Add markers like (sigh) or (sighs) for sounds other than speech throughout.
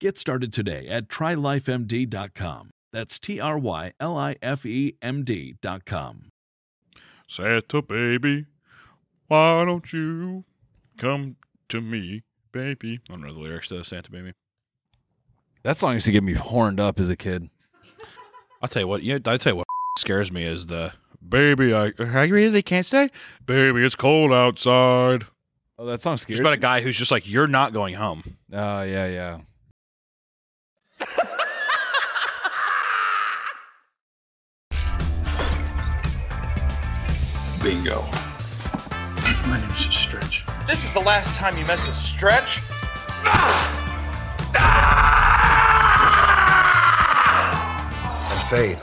Get started today at trylifemd.com. That's T R Y L I F E M D.com. Santa baby, why don't you come to me, baby? I don't know the lyrics to Santa baby. That song used to get me horned up as a kid. I'll tell you what. Yeah, I tell you what scares me is the baby. I are you really can't stay, baby. It's cold outside. Oh, that song scared Just about a guy who's just like, you're not going home. Oh, yeah, yeah. Bingo. My name is Stretch. This is the last time you mess with Stretch. And Fade.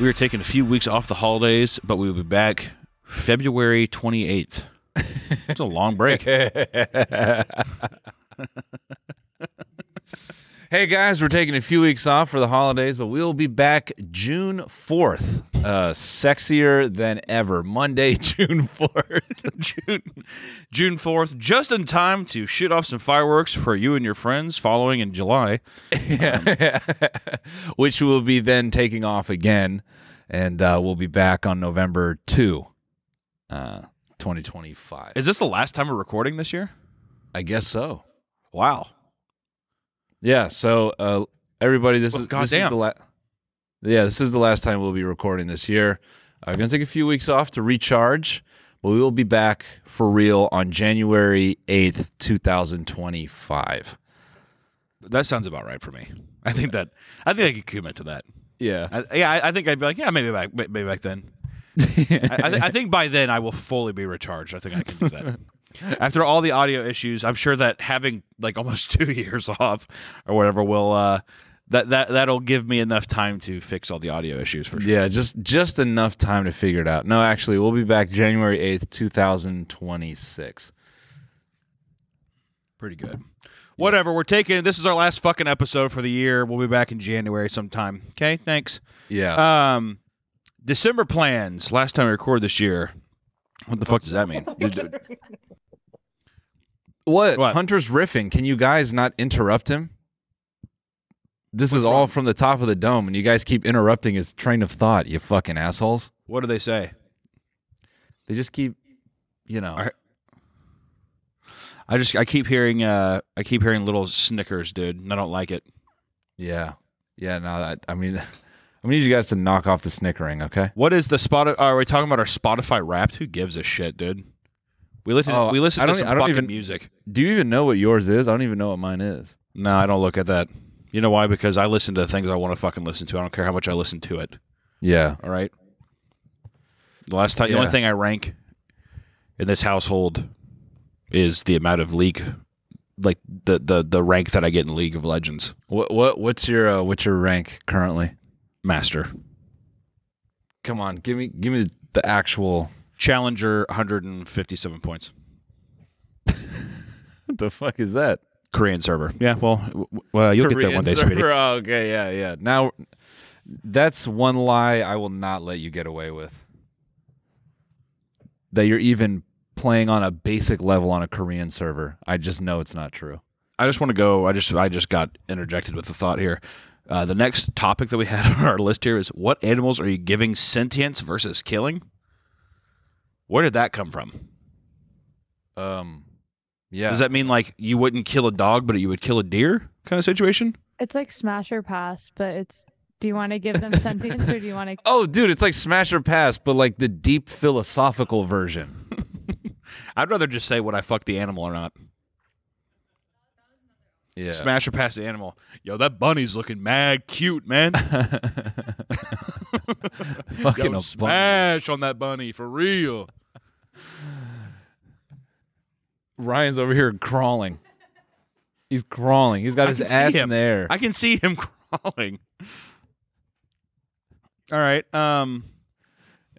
We are taking a few weeks off the holidays, but we will be back February 28th. It's a long break. (laughs) Hey guys, we're taking a few weeks off for the holidays, but we'll be back June 4th. Uh, sexier than ever. Monday, (laughs) June 4th. June June 4th, just in time to shoot off some fireworks for you and your friends following in July. (laughs) Which will be then taking off again. And uh, we'll be back on November 2, uh, 2025. Is this the last time we're recording this year? I guess so. Wow. Yeah. So, uh, everybody, this Well, is this is goddamn. the la- yeah, this is the last time we'll be recording this year. I'm gonna take a few weeks off to recharge, but we will be back for real on January 8th, 2025. That sounds about right for me. I think that I think I could commit to that. Yeah. I, yeah, I, I think I'd be like, yeah, maybe back, maybe back then. I, th- I (laughs) think by then I will fully be recharged. I think I can do that. After all the audio issues, I'm sure that having like almost (laughs) two years off or whatever will uh, that that that'll give me enough time to fix all the audio issues for sure. Yeah, just just enough time to figure it out. No, actually, we'll be back January 8th, 2026. Pretty good. Whatever, we're taking this is our last fucking episode for the year. We'll be back in January sometime. Okay, thanks. Yeah. Um, December plans. Last time we recorded this year. What the fuck does that mean? (laughs) what? what? Hunter's riffing. Can you guys not interrupt him? This is all from the top of the dome, and you guys keep interrupting his train of thought, you fucking assholes. what do they say? They just keep, you know. I- I just I keep hearing uh I keep hearing little snickers, dude, and I don't like it. Yeah. Yeah, no, I, I mean, (laughs) I need you guys to knock off the snickering, okay? What is the spot? Are we talking about our Spotify Wrapped? Who gives a shit, dude? We listen. Oh, we listen to some fucking even- music. Do you even know what yours is? I don't even know what mine is. No, I don't look at that. You know why? Because I listen to the things I want to fucking listen to. I don't care how much I listen to it. Yeah. All right. The last time, the only thing I rank in this household is the amount of league, like the the the rank that I get in League of Legends What what what's your uh, what's your rank currently? Master Come on, give me give me the actual. Challenger, 157 points. (laughs) What the fuck is that? Korean server. Yeah, well, w- well you'll get there one day, Korean sweetie. (laughs) Oh, okay, yeah, yeah. Now, that's one lie I will not let you get away with. That you're even playing on a basic level on a Korean server. I just know it's not true. I just want to go. I just I just got interjected with the thought here. Uh, the next topic that we had (laughs) on our list here is what animals are you giving sentience versus killing? Where did that come from? Um, yeah. Does that mean like you wouldn't kill a dog, but you would kill a deer kind of situation? It's like smash or pass, but it's. Do you want to give them sentience or do you want to? (laughs) Oh, dude, it's like Smash or Pass, but like the deep philosophical version. (laughs) I'd rather just say would I fuck the animal or not. Yeah. Smash or pass the animal. Yo, that bunny's looking mad cute, man. (laughs) (laughs) Fucking Yo, a bunny. smash on that bunny for real. Ryan's over here crawling. He's crawling. He's got I his ass in the air. I can see him (laughs) crawling. All right. Um.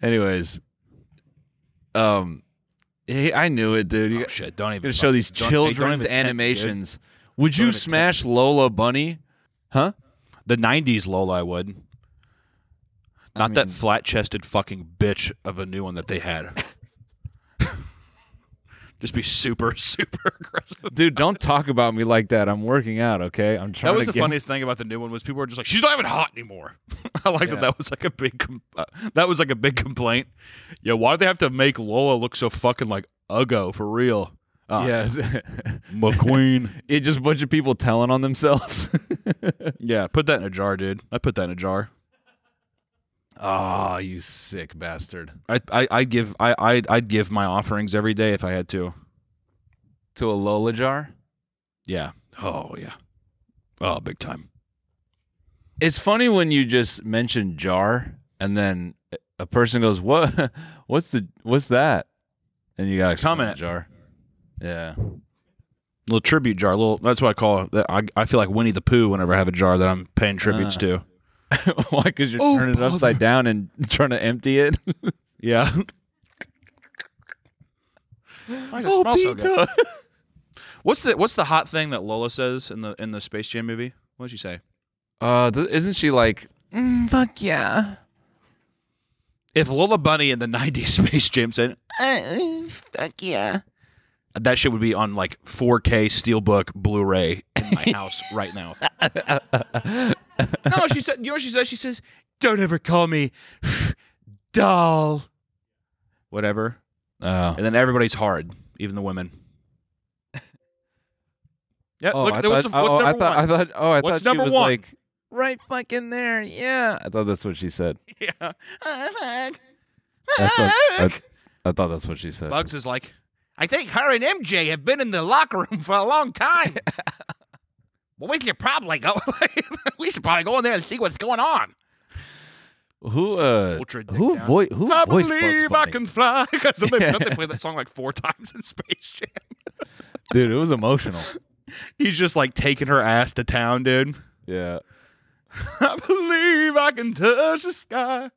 Anyways, um, hey, I knew it, dude. You Oh, got- shit! Don't even show these don't- hey, children's even tempt me, dude. animations. Would you smash Lola Bunny? Huh? The '90s Lola, I would. I Not that flat-chested fucking bitch of a new one that they had. (laughs) Just be super, (laughs) super aggressive. Dude, don't talk about me like that. I'm working out, okay? I'm trying That was the get funniest thing about the new one was people were just like, "She's not even hot anymore." (laughs) I like Yeah. that. That was like a big. Com- uh, that was like a big complaint. Yo, why do they have to make Lola look so fucking like Uggo for real? Uh, Yes. (laughs) McQueen. it just a bunch of people telling on themselves. (laughs) yeah, put that in a jar, dude. I put that in a jar. oh, you sick bastard. I I I give I I'd, I'd give my offerings every day if I had to. To a Lola jar? Yeah. Oh yeah. Oh, big time. It's funny when you just mention jar and then a person goes, "What? (laughs) What's the? What's that?" And you got to Comment jar. Yeah. Little tribute jar. Little. That's what I call it. I I feel like Winnie the Pooh whenever I have a jar that I'm paying tributes Ah. to. (laughs) Why? Because you're Oh, turning it upside down and (laughs) trying to empty it. (laughs) Yeah. Why does it smell so good? What's the What's the hot thing that Lola says in the in the Space Jam movie? What did she say? Uh, th- isn't she like? Mm, fuck yeah. If Lola Bunny in the '90s Space Jam said, uh, "Fuck yeah," that shit would be on like 4K Steelbook Blu-ray in my (laughs) house right now. (laughs) no, she said. You know what she says? She says, "Don't ever call me (sighs) doll." Whatever, Oh. and then everybody's hard, even the women. Yeah, Oh, look, I what's, thought, what's oh, number I thought, one? I thought, oh, I What's thought number she was one? like, right fucking there, yeah. I thought that's what she said. (laughs) yeah. I thought, I, I thought that's what she said. Bugs is like, I think her and MJ have been in the locker room for a long time. (laughs) well, we should probably go. (laughs) we should probably go in there and see what's going on. Who, uh, who, down. vo- who I voiced believe Bugs I can fly. Because they, don't they play that song like four times in Space Jam? (laughs) Dude, it was emotional. He's just like taking her ass to town, dude. Yeah. I believe I can touch the sky.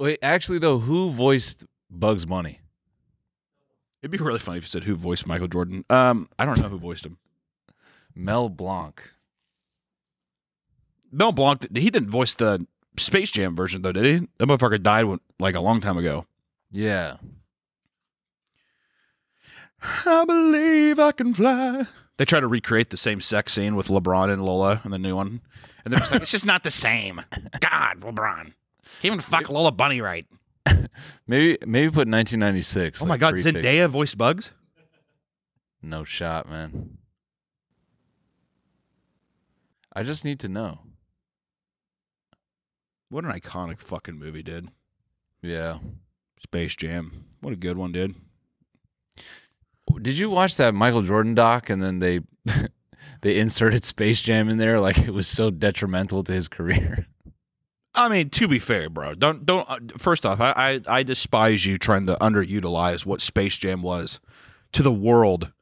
Wait, actually, though, who voiced Bugs Bunny? It'd be really funny if you said who voiced Michael Jordan. Um, I don't know who voiced him. Mel Blanc. Mel Blanc, he didn't voice the Space Jam version though, did he? That motherfucker died when- like a long time ago. Yeah. I believe I can fly. They try to recreate the same sex scene with LeBron and Lola in the new one, and they're just like, it's just not the same. (laughs) God, LeBron, he even fuck Lola Bunny right. (laughs) Maybe maybe put 1996. Oh my God. Zendaya voiced Bugs. No shot, man. I just need to know. What an iconic fucking movie, dude. Yeah. Space Jam. What a good one, dude. Did you watch that Michael Jordan doc and then they (laughs) they inserted Space Jam in there like it was so detrimental to his career? (laughs) I mean, to be fair, bro, don't don't. Uh, first off, I, I I despise you trying to underutilize what Space Jam was to the world,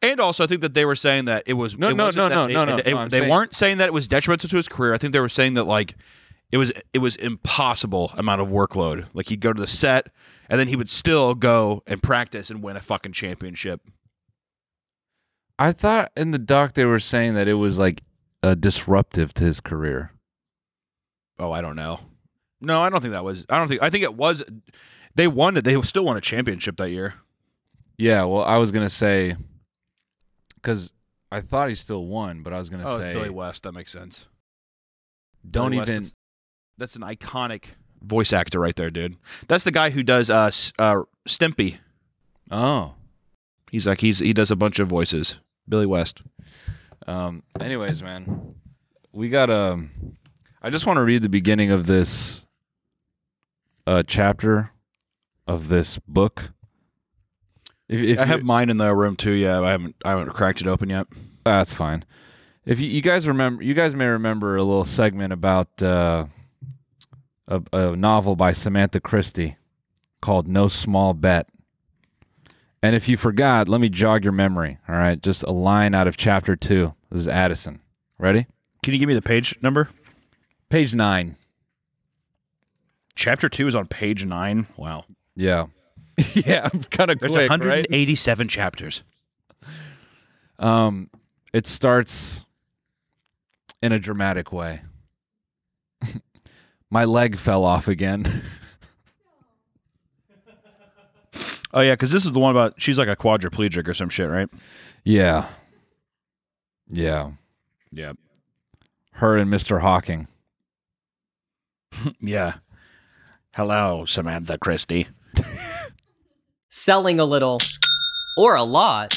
and also I think that they were saying that it was No, it no, no, no, they, no, no, They, no, they saying- weren't saying that it was detrimental to his career. I think they were saying that like it was it was impossible amount of workload. Like he'd go to the set and then he would still go and practice and win a fucking championship. I thought in the doc they were saying that it was like uh, disruptive to his career. Oh, I don't know. No, I don't think that was. I don't think. I think it was. They won it. They still won a championship that year. Yeah, well, I was gonna say because I thought he still won, but I was gonna Oh, say Billy West. That makes sense. don't Billy West, even. that's, that's an iconic voice actor right there, dude. That's the guy who does uh, uh Stimpy. Oh, He's like he's he does a bunch of voices. Billy West. um. Anyways, man, we got um I just want to read the beginning of this uh chapter of this book. If, if I have mine in the room too. Yeah, I haven't I haven't cracked it open yet. that's fine. If you, you guys remember, you guys may remember a little segment about uh, a, a novel by Samantha Christy called "No Small Bet." And if you forgot, let me jog your memory. All right, just a line out of chapter two. This is Addison. Ready? Can you give me the page number? Page nine. Chapter two is on page nine. Wow. Yeah. (laughs) yeah, I'm kind of There's quick, right? 187 chapters. Um, it starts in a dramatic way. (laughs) My leg fell off again. (laughs) Oh yeah, because this is the one about she's like a quadriplegic or some shit, right? yeah. Yeah. Yeah. Her and Mr. Hawking. (laughs) Yeah. Hello, Samantha Christy. selling a little or a lot,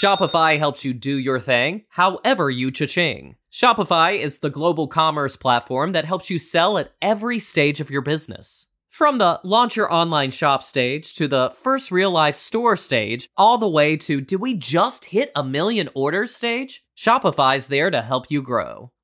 Shopify helps you do your thing however you cha-ching. Shopify is the global commerce platform that helps you sell at every stage of your business. From the launch your online shop stage to the first real life store stage, all the way to do we just hit a million orders stage? Shopify's there to help you grow.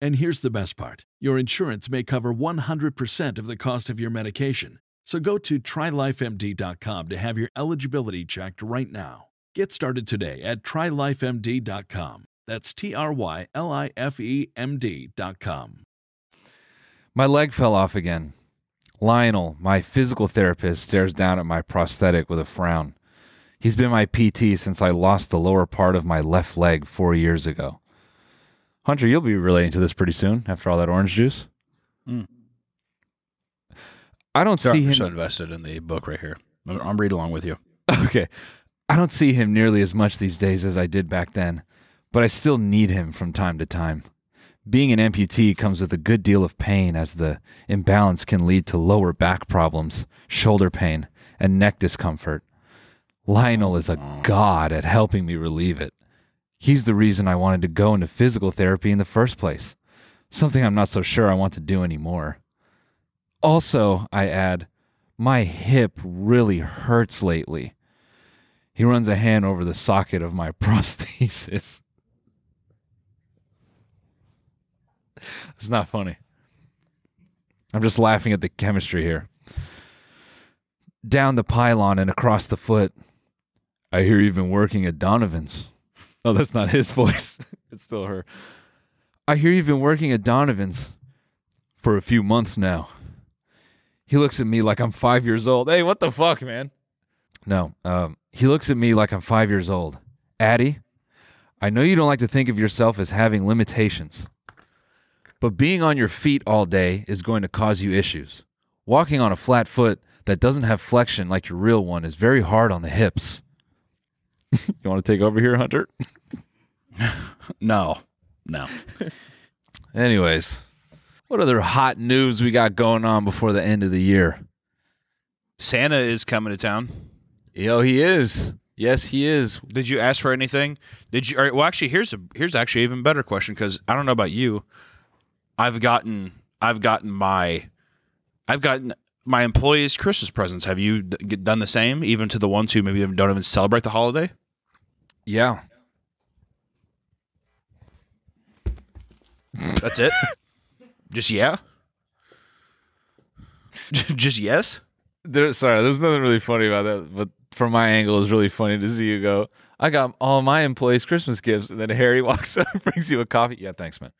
And here's the best part your insurance may cover 100% of the cost of your medication. So go to trylifemd.com to have your eligibility checked right now. Get started today at trylifemd.com. That's T R Y L I F E M D.com. My leg fell off again. Lionel, my physical therapist, stares down at my prosthetic with a frown. He's been my PT since I lost the lower part of my left leg four years ago. Hunter, you'll be relating to this pretty soon after all that orange juice. Mm. I don't So, see him. so invested in the book right here. I'm, I'm reading along with you. (laughs) Okay. I don't see him nearly as much these days as I did back then, but I still need him from time to time. Being an amputee comes with a good deal of pain as the imbalance can lead to lower back problems, shoulder pain, and neck discomfort. Lionel is a god at helping me relieve it. He's the reason I wanted to go into physical therapy in the first place, something I'm not so sure I want to do anymore. Also, I add, my hip really hurts lately. He runs a hand over the socket of my (laughs) prosthesis. it's not funny. I'm just laughing at the chemistry here. Down the pylon and across the foot. I hear you've been working at Donovan's. Oh, that's not his (laughs) voice. it's still her. I hear you've been working at Donovan's for a few months now. He looks at me like I'm five years old. Hey, what the fuck, man? No. Um, he looks at me like I'm five years old. Addie, I know you don't like to think of yourself as having limitations, but being on your feet all day is going to cause you issues. Walking on a flat foot that doesn't have flexion like your real one is very hard on the hips. (laughs) you want to take over here, Hunter? (laughs) No, no. Anyways, what other hot news we got going on before the end of the year? Santa is coming to town. Yo, he is. Yes, he is. Did you ask for anything? Did you? All right, well, actually, here's a here's actually an even better question because I don't know about you. I've gotten I've gotten my I've gotten my employees' Christmas presents. Have you d- done the same, even to the ones who maybe don't even celebrate the holiday? Yeah. That's it. (laughs) Just yeah. (laughs) Just yes. There, sorry, there's nothing really funny about that, but from my angle, it's really funny to see you go. I got all my employees Christmas gifts, and then Harry (laughs) walks up, brings you a coffee. Yeah, thanks, man.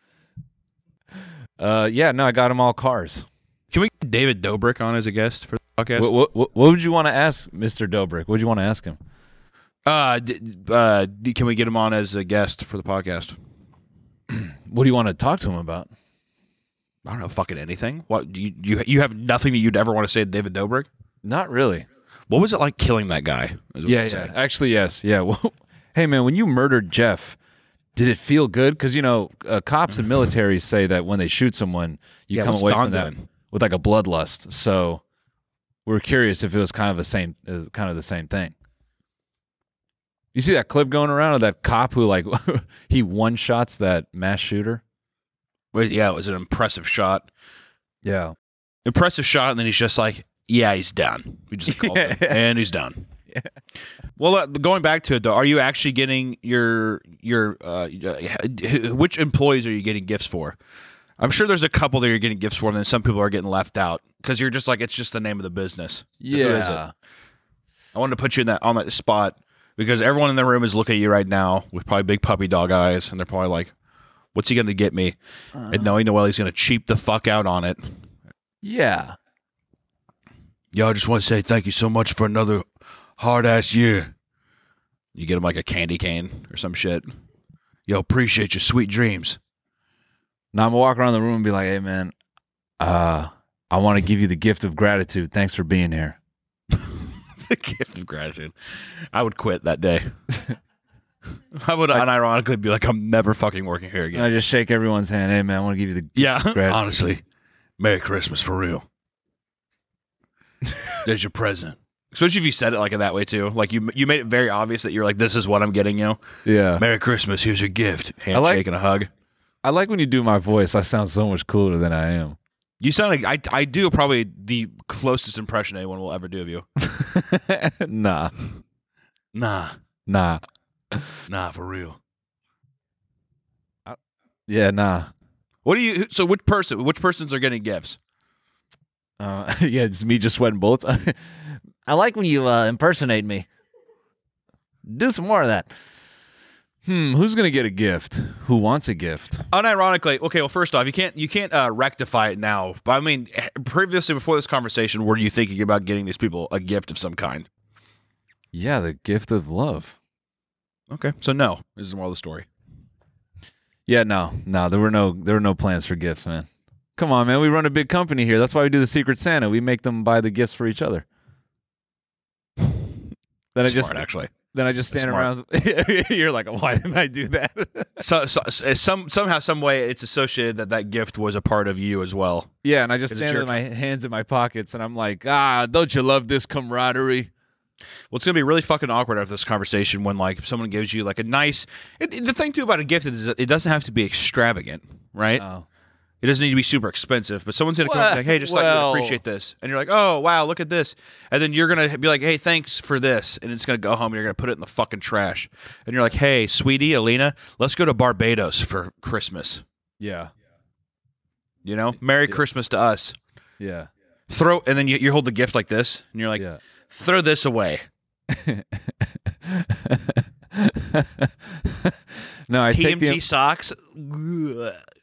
Uh, yeah, no, I got them all cars. Can we get David Dobrik on as a guest for the podcast? What, what, what, would you want to ask Mr. Dobrik? What would you want to ask him? Uh, d- uh, d- can we get him on as a guest for the podcast? (clears throat) What do you want to talk to him about? I don't know, fucking anything. What do you you you have nothing that you'd ever want to say to David Dobrik? Not really. What was it like killing that guy? Yeah, yeah. say. Actually, yes. Yeah. (laughs) Well, hey, man, when you murdered Jeff, did it feel good? Because you know, uh, cops and military say that when they shoot someone, you Yeah, come away from that doing? With like a bloodlust. So we are curious if it was kind of the same, uh, kind of the same thing. You see that clip going around of that cop who like (laughs) he one shots that mass shooter? Wait, yeah, it was an impressive shot. Yeah. Impressive shot, and then he's just like, "Yeah, he's done." We just (laughs) called him, and he's done. Well, uh, going back to it though, are you actually getting your your uh, uh, which employees are you getting gifts for? I'm sure there's a couple that you're getting gifts for, and then some people are getting left out because you're just like it's just the name of the business. Who is it? Yeah. I wanted to put you in that on that spot because everyone in the room is looking at you right now with probably big puppy dog eyes, and they're probably like, "What's he going to get me?" Uh-huh. And knowing well he's going to cheap the fuck out on it. Yeah. Yo, I just want to say thank you so much for another hard ass year. You get him like a candy cane or some shit. Yo, appreciate your sweet dreams. Now I'm gonna walk around the room and be like, "Hey, man, uh, I want to give you the gift of gratitude. Thanks for being here." (laughs) the gift of gratitude. I would quit that day. (laughs) I would unironically be like, I'm never fucking working here again." I just shake everyone's hand. Hey, man, I want to give you the Yeah, Gratitude. (laughs) honestly, Merry Christmas for real. There's your present. Especially if you said it like in that way too. Like you, you made it very obvious that you're like, this is what I'm getting you. yeah. Merry Christmas. Here's your gift. Handshake like- and a hug. I like when you do my voice. I sound so much cooler than I am. You sound like I, I do probably the closest impression anyone will ever do of you. (laughs) nah, Nah, nah, nah, for real. yeah, nah. What do you? So which person? Which persons are getting gifts? Uh, (laughs) yeah, it's me just sweating bullets. (laughs) I like when you uh, impersonate me. Do some more of that. Hmm, who's gonna get a gift? Who wants a gift? Unironically, okay. Well, first off, you can't you can't uh, rectify it now. But I mean, previously before this conversation, were you thinking about getting these people a gift of some kind? Yeah, the gift of love. Okay, so no, this is the moral of the story. Yeah, no, no, there were no there were no plans for gifts, man. Come on, man. We run a big company here. That's why we do the Secret Santa. We make them buy the gifts for each other. (sighs) Then I just actually. Then I just stand around. (laughs) You're like, why didn't I do that? (laughs) So, so some somehow, some way, it's associated that that gift was a part of you as well. yeah, and I just stand with my hands in my pockets, and I'm like, ah, don't you love this camaraderie? Well, it's gonna be really fucking awkward after this conversation when like someone gives you like a nice. It, it- the thing too about a gift is it doesn't have to be extravagant, right? Oh, It doesn't need to be super expensive, but someone's gonna come up and be like, "Hey, just like Well- appreciate this," and you're like, "Oh, wow, look at this," and then you're gonna be like, "Hey, thanks for this," and it's gonna go home and you're gonna put it in the fucking trash, and you're like, "Hey, sweetie, Alina, let's go to Barbados for Christmas." yeah, You know, Merry Christmas to us. yeah, Throw, and then you, you hold the gift like this, and you're like, yeah. "Throw this away." (laughs) no, I take the socks. (laughs)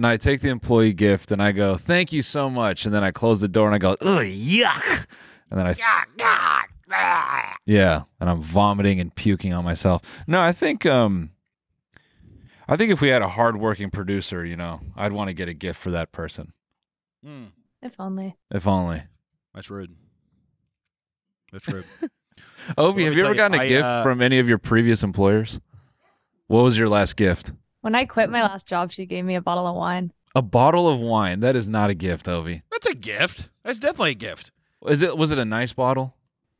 Ugh. and I take the employee gift and I go, "Thank you so much," and then I close the door and I go, "Ugh, yuck," and then I, yeah, (laughs) and I'm vomiting and puking on myself. No, I think, um, I think if we had a hardworking producer, you know, I'd want to get a gift for that person, If only. if only. That's rude. That's rude. (laughs) Ovi, Well, have you tell ever you, gotten a I, gift uh, from any of your previous employers? What was your last gift? When I quit my last job, she gave me a bottle of wine. A bottle of wine. That is not a gift, Ovi. That's a gift. That's definitely a gift. Is it? Was it a nice bottle?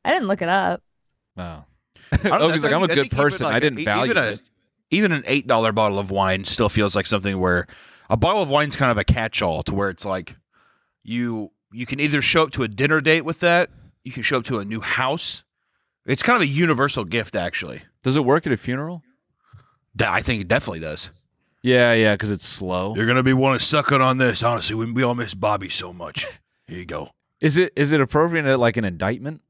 I didn't look it up. No. I (laughs) don't- Ovi's like, I I'm a good person. like I a- didn't e- value even a, it. Even an eight dollar bottle of wine still feels like something where a bottle of wine's kind of a catch all to where it's like you you can either show up to a dinner date with that, you can show up to a new house. It's kind of a universal gift, actually. Does it work at a funeral? That I think it definitely does. Yeah, yeah, because it's slow. You're gonna be wanting to suck it on this. Honestly, we, we all miss Bobby so much. (laughs) Here you go. Is it is it appropriate at like an indictment?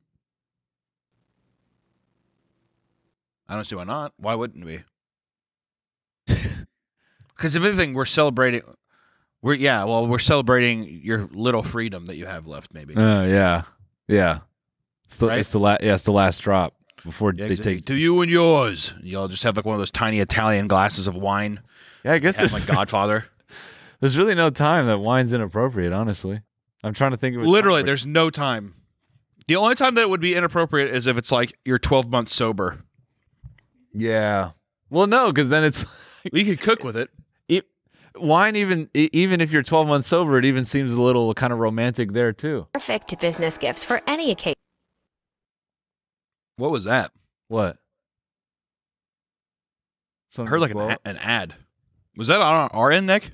I don't see why not. Why wouldn't we? (laughs) Because if anything, we're celebrating. We're yeah. Well, we're celebrating your little freedom that you have left. Maybe. Uh, yeah, yeah. It's the Right? it's the la- yeah, it's the last drop before Yeah, they exactly. take. to you and yours. Y'all just have like one of those tiny Italian glasses of wine. Yeah, I guess Have there's, my Godfather. (laughs) there's really no time that wine's inappropriate. Honestly, I'm trying to think of it. Literally, there's no time. The only time that it would be inappropriate is if it's like you're 12 months sober. yeah. Well, no, because then it's (laughs) We could cook with it. it, wine. Even even if you're 12 months sober, it even seems a little kind of romantic there too. Perfect business gifts for any occasion. What was that? What? I heard like an, an ad. Was that on our end, Nick?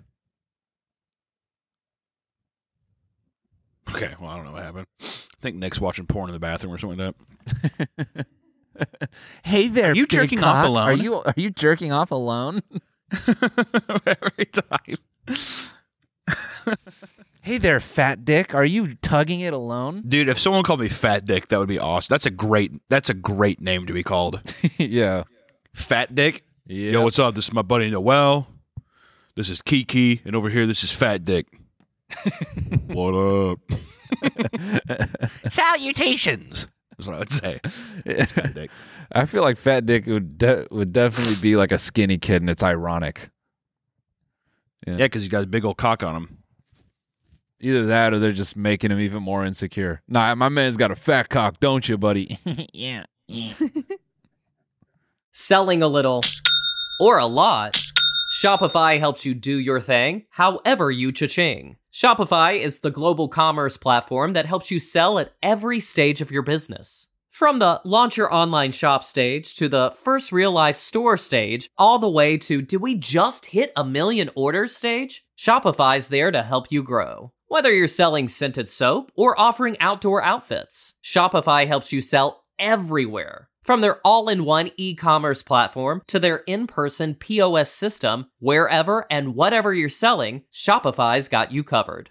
Okay, well, I don't know what happened. I think Nick's watching porn in the bathroom or something like that. (laughs) Hey there, Are you jerking off alone? Are you are you jerking off alone? (laughs) Every time. (laughs) hey there, fat dick. Are you tugging it alone? (laughs) Dude, if someone called me Fat Dick, that would be awesome. That's a great that's a great name to be called. yeah. Fat Dick. Yeah. Yo, what's up? This is my buddy Noel. This is Kiki, and over here, this is Fat Dick. (laughs) what up? (laughs) Salutations. That's what I would say. It's Fat Dick. I feel like fat dick would de- would definitely be like a skinny kid, and it's ironic. Yeah, because he got a big old cock on him. Either that, or they're just making him even more insecure. Nah, my man's got a fat cock, don't you, buddy? (laughs) yeah. (laughs) Selling a little or a lot, Shopify helps you do your thing however you cha-ching. Shopify is the global commerce platform that helps you sell at every stage of your business. From the launch your online shop stage to the first real life store stage, all the way to do we just hit a million orders stage? Shopify's there to help you grow. Whether you're selling scented soap or offering outdoor outfits, Shopify helps you sell everywhere. From their all in one e commerce platform to their in person POS system, wherever and whatever you're selling, Shopify's got you covered.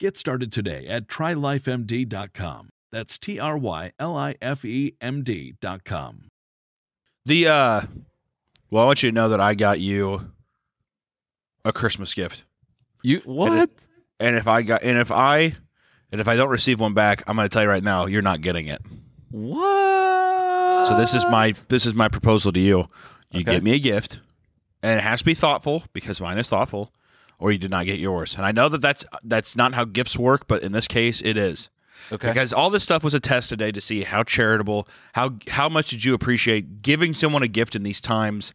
Get started today at trylifemd.com. That's T R Y L I F E M D.com. The uh well, I want you to know that I got you a Christmas gift. You what? And if I got and if I and if I don't receive one back, I'm going to tell you right now, you're not getting it. What? So this is my this is my proposal to you. You Okay. get me a gift, and it has to be thoughtful because mine is thoughtful, or you did not get yours. And I know that that's that's not how gifts work, but in this case, it is. Okay. Because all this stuff was a test today to see how charitable, how how much did you appreciate giving someone a gift in these times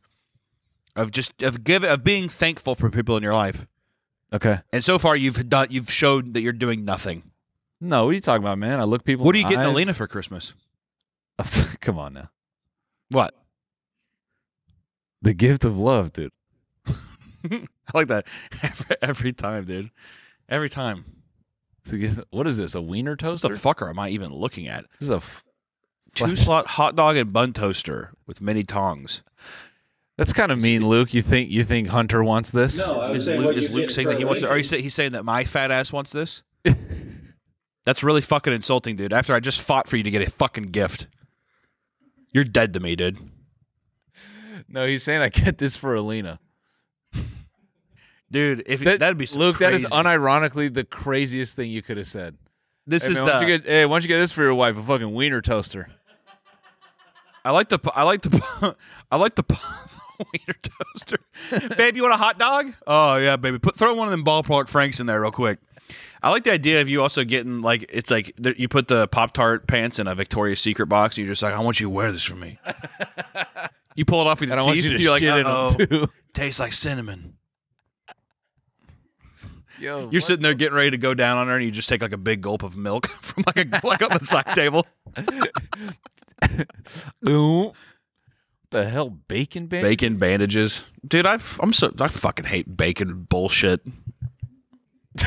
of just of give of being thankful for people in your life. Okay. And so far, you've done you've showed that you're doing nothing. No, what are you talking about, man? I look people. What are you getting Alina for Christmas? (laughs) Come on now. What? The gift of love, dude. (laughs) I like that (laughs) every, every time, dude. Every time. So guess- what is this? A wiener What toaster? the fucker am I even looking at? This is a. F- Two slot hot dog and bun toaster with many tongs. That's kind of mean, Luke. You think you think Hunter wants this? No, I Is Luke, is Luke saying that he wants to? Are you say, he's saying that my fat ass wants this? (laughs) That's really fucking insulting, dude. After I just fought for you to get a fucking gift, you're dead to me, dude. No, he's saying I get this for Alina. Dude, if That, that'd be some Luke. That is unironically the craziest thing you could have said. This Hey, is man, the. why don't you get, hey, why don't you get this for your wife? A fucking wiener toaster. I like the. I like the. (laughs) I like the. (laughs) Wiener toaster, (laughs) babe. You want a hot dog? Oh yeah, baby. Put throw one of them ballpark franks in there real quick. I like the idea of you also getting like it's like you put the Pop Tart pants in a Victoria's Secret box. And you're just like, I want you to wear this for me. you pull it off with And your I want teeth. you to and you're like, in "Uh-oh, them too. tastes like cinnamon. Yo, You're sitting there getting ready to go down on her, and you just take like a big gulp of milk (laughs) from like a like on the side table. (laughs) Ooh. the hell, bacon band? Bacon bandages, dude. I've I'm so I fucking hate bacon bullshit.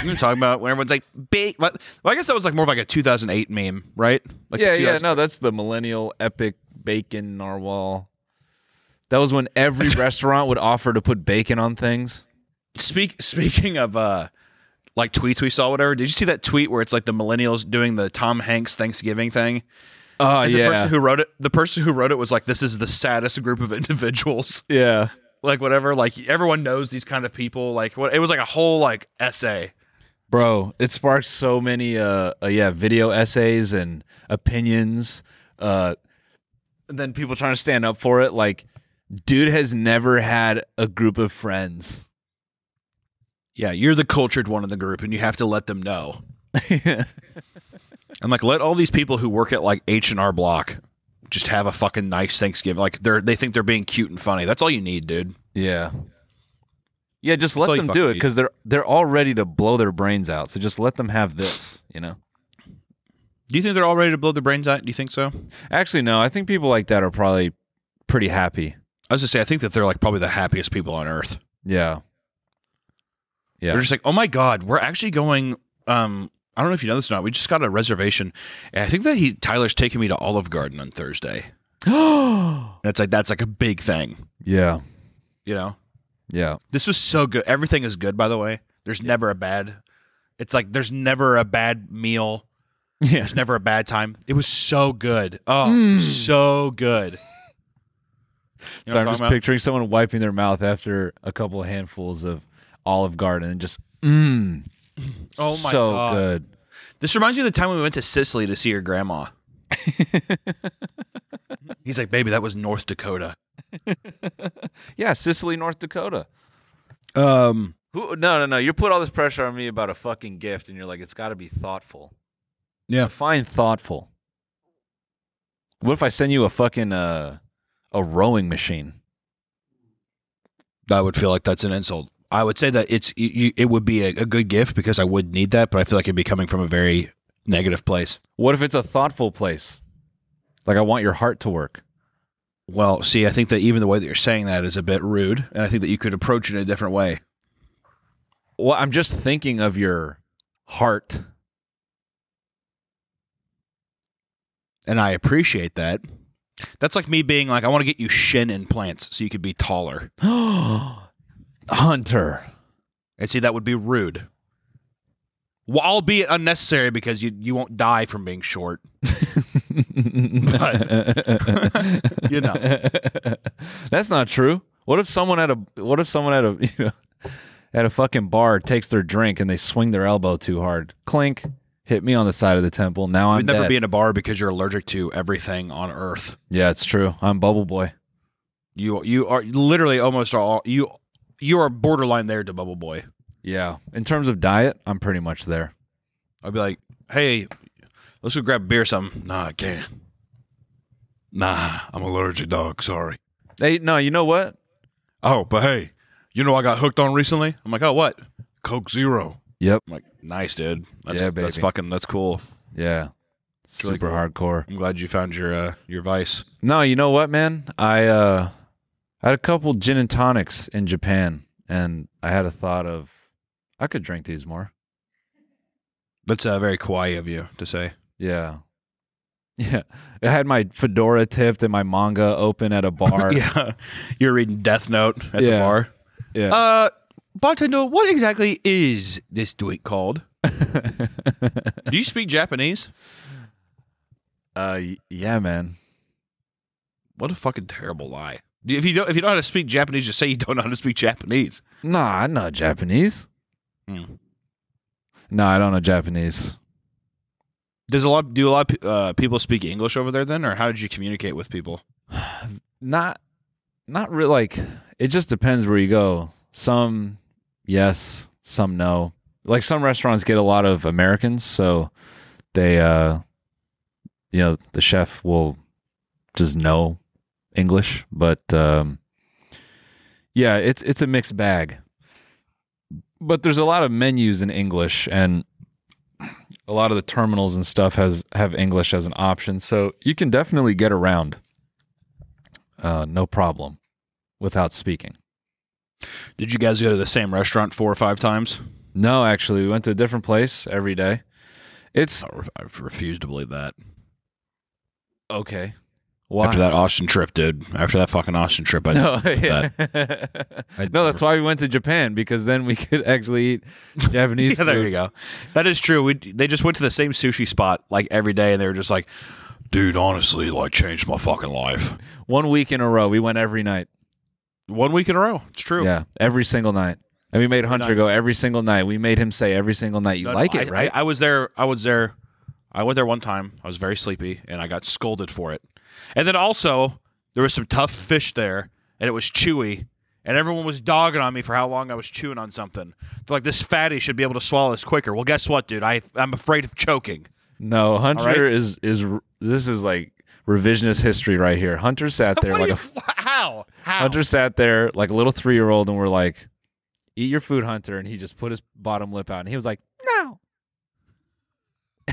You know talking about when everyone's like, bake. Well, I guess that was like more of like a 2008 meme, right? Like yeah, yeah. No, that's the millennial epic bacon narwhal. That was when every (laughs) restaurant would offer to put bacon on things. Speak speaking of uh like tweets we saw, whatever. Did you see that tweet where it's like the millennials doing the Tom Hanks Thanksgiving thing? Oh the yeah, person who wrote it, the person who wrote it was like, "This is the saddest group of (laughs) individuals." yeah. like whatever. Like everyone knows these kind of people. Like what? It was like a whole like essay. Bro, it sparked so many uh, uh yeah, video essays and opinions. Uh and then people trying to stand up for it like dude has never had a group of friends. Yeah, you're the cultured one in the group, and you have to let them know. (laughs) I'm like, let all these people who work at like H and R Block just have a fucking nice Thanksgiving. Like they're they think they're being cute and funny. That's all you need, dude. yeah. Yeah, just let them do it cuz they're they're all ready to blow their brains out. So just let them have this, you know. Do you think they're all ready to blow their brains out? Do you think so? Actually, no. I think people like that are probably pretty happy. I was gonna say, I think that they're like probably the happiest people on earth. Yeah. Yeah. They're just like, oh my god, we're actually going. Um, I don't know if you know this or not. We just got a reservation, and I think that he Tyler's taking me to Olive Garden on Thursday. (gasps) And it's like that's like a big thing, yeah. you know. Yeah. This was so good. Everything is good, by the way. There's never a bad. It's like there's never a bad meal. Yeah. There's never a bad time. It was so good. Oh, so good. You know So I'm I'm just about? picturing someone wiping their mouth after a couple of handfuls of Olive Garden and just mmm. Oh my so God. good. This reminds me of the time when we went to Sicily to see your grandma. (laughs) He's like, baby, that was North Dakota. (laughs) Yeah, Sicily, North Dakota. Um, Who, no, no, no. You put all this pressure on me about a fucking gift, and you're like, it's got to be thoughtful. Yeah. Define thoughtful. What if I send you a fucking uh, a rowing machine? I would feel like that's an insult. I would say that it's it would be a, a good gift because I would need that, but I feel like it'd be coming from a very negative place. What if it's a thoughtful place? Like I want your heart to work. Well, see, I think that even the way that you're saying that is a bit rude, and I think that you could approach it in a different way. Well, I'm just thinking of your heart. And I appreciate that. That's like me being like, I want to get you shin implants so you could be taller. (gasps) (gasps) Hunter. And see, that would be rude. Well, albeit unnecessary because you you won't die from being short. (laughs) but (laughs) you know, That's not true. What if someone at a what if someone at a (laughs) you know at a fucking bar takes their drink and they swing their elbow too hard? Clink, hit me on the side of the temple. Now I'm you'd never dead. be in a bar because you're allergic to everything on earth. yeah, it's true. I'm Bubble Boy. You you are literally almost all you you are borderline there to Bubble Boy. Yeah. In terms of diet, I'm pretty much there. I'd be like, hey, let's go grab a beer or something. Nah, I can't. Nah, I'm allergic, dog. Sorry. Hey, no, you know what? Oh, but hey, you know what I got hooked on recently? I'm like, oh, what? Coke Zero. Yep. I'm like, nice, dude. That's, Yeah, That's fucking. That's cool. Yeah. really Super cool. hardcore. I'm glad you found your uh, your vice. No, you know what, man? I uh I had a couple gin and tonics in Japan and I had a thought of I could drink these more. That's uh, very kawaii of you to say. Yeah. (laughs) Yeah. I had my fedora tipped and my manga open at a (laughs) bar. yeah, you're reading Death Note at the Yeah. bar. Yeah. Uh, bartender, what exactly is this drink called? (laughs) Do you speak Japanese? Uh yeah, man. What a fucking terrible lie. If you don't, if you don't know how to speak Japanese, just say you don't know how to speak Japanese. Nah, I know Japanese. Hmm. No, I don't know Japanese. Does a lot do a lot of uh, people speak English over there then, or how did you communicate with people? (sighs) Not not really like it just depends where you go. Some yes, some no. Like some restaurants get a lot of Americans, so they uh you know, the chef will just know English, but um yeah, it's it's a mixed bag. But there's a lot of menus in English and a lot of the terminals and stuff has have English as an option, so you can definitely get around uh, no problem without speaking. Did you guys go to the same restaurant four or five times? No, actually, we went to a different place every day. It's I re- I refuse to believe that. okay. Why? After that Austin trip, dude. After that fucking Austin trip, I (laughs) no, that. (laughs) yeah. no, that's why we went to Japan because then we (laughs) could actually eat Japanese yeah, there food. you go. That is true. We they just went to the same sushi spot like every day, and they were just like, "Dude, honestly, like changed my fucking life." One week in a row, we went every night. One week in a row. It's true. Yeah, every single night. And we made Hunter go every single night. We made him say every single night, "You No, no, like I, it, right?" I, I was there. I was there. I went there one time. I was very sleepy, and I got scolded for it. And then also there was some tough fish there, and it was chewy. And everyone was dogging on me for how long I was chewing on something. They're like, this fatty should be able to swallow this quicker. Well, guess what, dude? I I'm afraid of choking. no, Hunter right. is is this is like revisionist history right here. Hunter sat (laughs) there like do a how? How? Hunter sat there like a little three year old, and we're like, "Eat your food, Hunter." And he just put his bottom lip out, and he was like, "No." (laughs)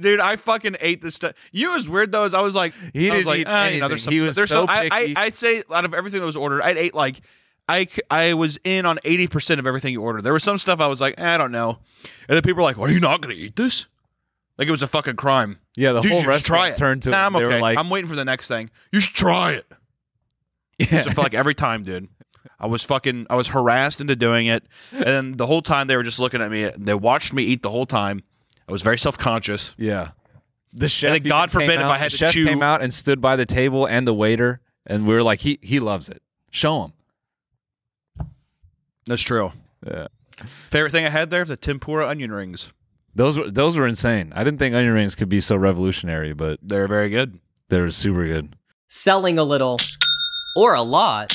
Dude, I fucking ate this stuff. You know what's weird though is I was like, He I was like, eat "Ah, you know, there's some. He stuff- was there's so some I, I. I'd say out of everything that was ordered, I'd ate like, I, I was in on eighty percent of everything you ordered. There was some stuff I was like, eh, I don't know, and then people were like, Are you not gonna eat this? Like it was a fucking crime. Yeah, the Dude, whole restaurant turned to Nah. I'm They okay. were like, I'm waiting for the next thing. You should try it. (laughs) yeah. So like every time, dude. I was fucking, I was harassed into doing it, and then the whole time they were just looking at me. They watched me eat the whole time. I was very self conscious. yeah. The chef. then even God came forbid if I had the to chef chew- came out and stood by the table and the waiter, and we were like, "He he loves it. Show him." That's true. Yeah. Favorite thing I had there was the tempura onion rings. Those were those were insane. I didn't think onion rings could be so revolutionary, but They're very good. They're super good. Selling a little or a lot,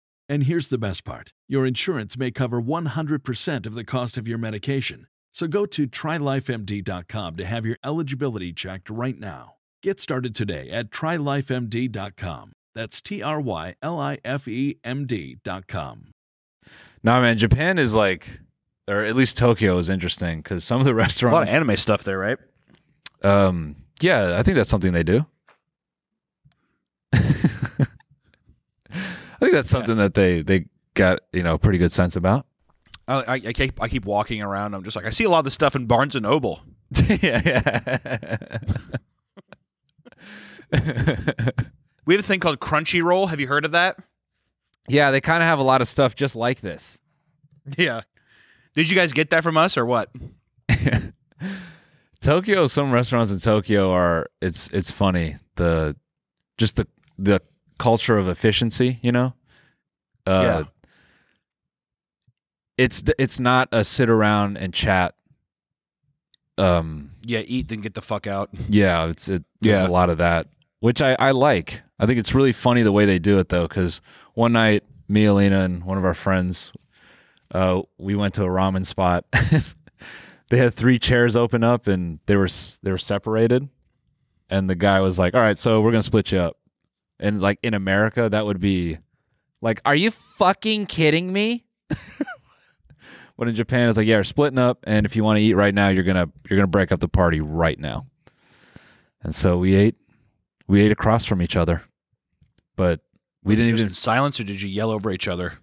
And here's the best part your insurance may cover 100% of the cost of your medication. So go to trylifemd.com to have your eligibility checked right now. Get started today at trylifemd.com. That's T R Y L I F E M D.com. Nah, man, Japan is like, or at least Tokyo is interesting because some of the restaurants. (laughs) A lot restaurants. of anime stuff there, right? Um, yeah, I think that's something they do. Think that's something that they they got you know a pretty good sense about. I, I, I keep I keep walking around. I'm just like I see a lot of this stuff in Barnes and Noble. yeah, (laughs) yeah. (laughs) We have a thing called Crunchyroll. Have you heard of that? yeah, they kind of have a lot of stuff just like this. Yeah. Did you guys get that from us or what? (laughs) Tokyo, some restaurants in Tokyo are it's it's funny the just the the culture of efficiency, you know. Uh, Yeah. It's it's not a sit around and chat. Um. Yeah, eat then get the fuck out. Yeah. It's it. There's Yeah. a lot of that, which I I like. I think it's really funny the way they do it though, because one night me, Alina, and one of our friends, uh, we went to a ramen spot. (laughs) they had three chairs open up and they were they were separated and the guy was like all right so we're gonna split you up and like in america that would be like are you fucking kidding me (laughs) but in japan it's like yeah we're splitting up and if you want to eat right now you're gonna you're gonna break up the party right now and so we ate we ate across from each other but we Was didn't even in silence or did you yell over each other?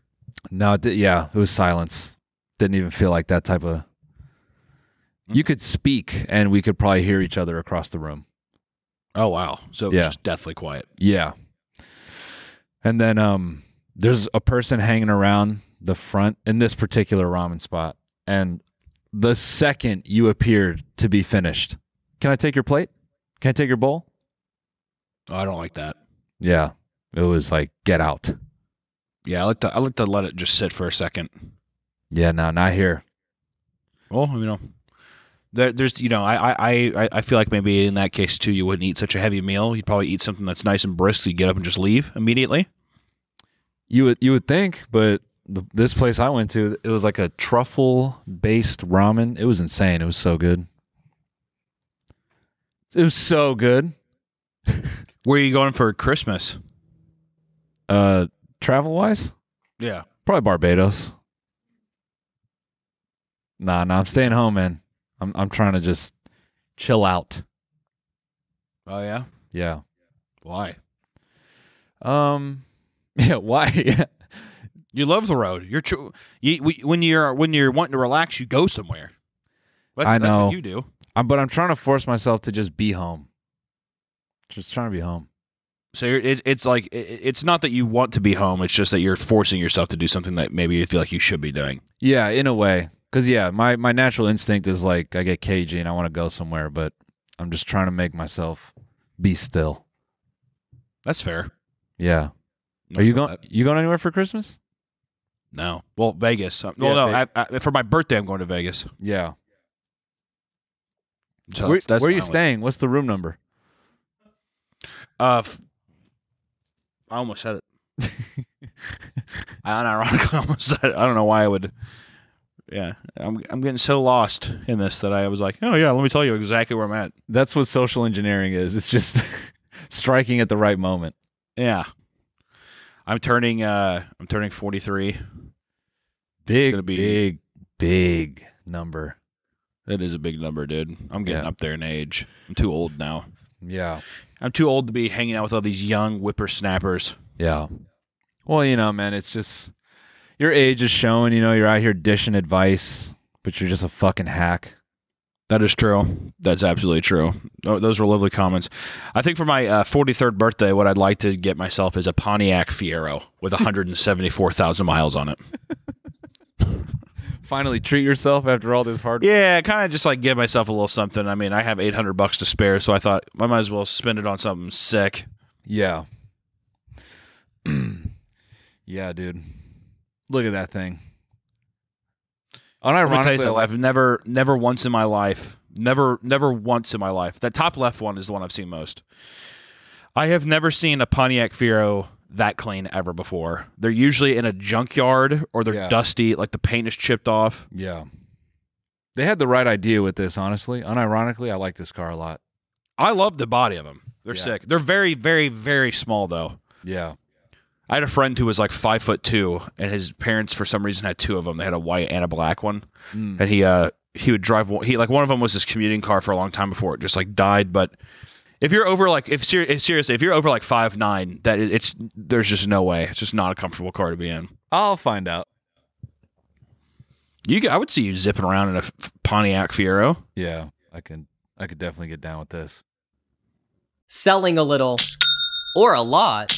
no, it di- yeah, it was silence. Didn't even feel like that type of. You hmm. could speak, and we could probably hear each other across the room. Oh wow. So it was Yeah. just deathly quiet. Yeah. And then um, there's a person hanging around the front in this particular ramen spot, and the second you appeared to be finished, can I take your plate? Can I take your bowl? Oh, I don't like that. Yeah, it was like get out. Yeah, I like to I like to let it just sit for a second. Yeah, no, not here. Well, you know, there, there's you know, I, I I I feel like maybe in that case too, you wouldn't eat such a heavy meal. You'd probably eat something that's nice and brisk. So you get up and just leave immediately. You would you would think, but the, this place I went to, it was like a truffle based ramen. It was insane. It was so good. It was so good. (laughs) Where are you going for Christmas? Uh, travel wise, Yeah. probably Barbados. Nah, nah, I'm staying home, man. I'm I'm trying to just chill out. Oh yeah. Yeah. Why? Um. (laughs) Yeah. Why? (laughs) You love the road. You're tr- you, we, when you're when you're wanting to relax, you go somewhere. That's, I That's know. what you do. I'm, but I'm trying to force myself to just be home. Just trying to be home. So you're, it's it's like it's not that you want to be home. It's just that you're forcing yourself to do something that maybe you feel like you should be doing. Yeah, in a way. Cause yeah, my my natural instinct is like I get cagey and I want to go somewhere, but I'm just trying to make myself be still. That's fair. Yeah. No, Are you going? You going anywhere for Christmas? No. Well, Vegas. Uh, Yeah, no. Ve- I, I, for my birthday, I'm going to Vegas. Yeah. So where that's, that's where are you staying? What's the room number? Uh, f- I almost said it. (laughs) I unironically (laughs) almost said it. I don't know why I would. Yeah, I'm I'm getting so lost in this that I was like, oh yeah, let me tell you exactly where I'm at. That's what social engineering is. It's just (laughs) striking at the right moment. Yeah, I'm turning uh I'm turning 43. Big, be- big, big number. That is a big number, dude. I'm getting Yeah. up there in age. I'm too old now. Yeah. I'm too old to be hanging out with all these young whippersnappers. Yeah. Well, you know, man, it's just your age is showing. You know, you're out here dishing advice, but you're just a fucking hack. That is true. That's absolutely true. Tho- Those were lovely comments. I think for my uh, 43rd birthday, what I'd like to get myself is a Pontiac Fiero with 174,000 miles on it. Finally, treat yourself after all this hard. Yeah, kind of just like give myself a little something. I mean, I have 800 bucks to spare, so I thought I might as well spend it on something sick. Yeah. (clears throat) yeah, dude. Look at that thing. Let me tell you Unironically, so, I've never, never once in my life, never, never once in my life. That top left one is the one I've seen most. I have never seen a Pontiac Fiero that clean ever before. They're usually in a junkyard or they're Yeah. dusty, like the paint is chipped off. yeah. They had the right idea with this, honestly. Unironically, I like this car a lot. I love the body of them. They're Yeah. sick. They're very, very, very small though. Yeah. I had a friend who was like five foot two, and his parents for some reason had two of them. They had a white and a black one, Mm. and he uh he would drive one. He like one of them was his commuting car for a long time before it just like died. But if you're over like if, ser- if seriously if you're over like five nine, that is- it's there's just no way. It's just not a comfortable car to be in. I'll find out. You, could- I would see you zipping around in a Pontiac Fiero. Yeah. I can I could definitely get down with this. Selling a little or a lot,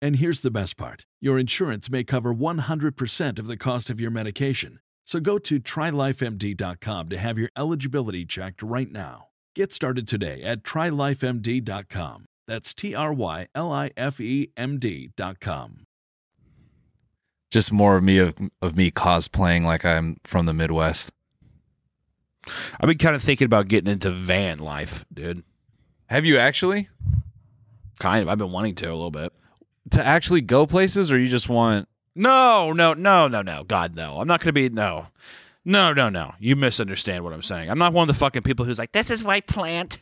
And here's the best part your insurance may cover 100% of the cost of your medication. So go to trylifemd.com to have your eligibility checked right now. Get started today at trylifemd.com. That's T R Y L I F E M D.com. Just more of me of, of me cosplaying like I'm from the Midwest. I've been kind of thinking about getting into van life, dude. Have you actually Kind of. I've been wanting to a little bit. To actually go places, or you just want? No, no, no, no, no. God, no. I'm not going to be. No. No, no, no. You misunderstand what I'm saying. I'm not one of the fucking people who's like, this is my plant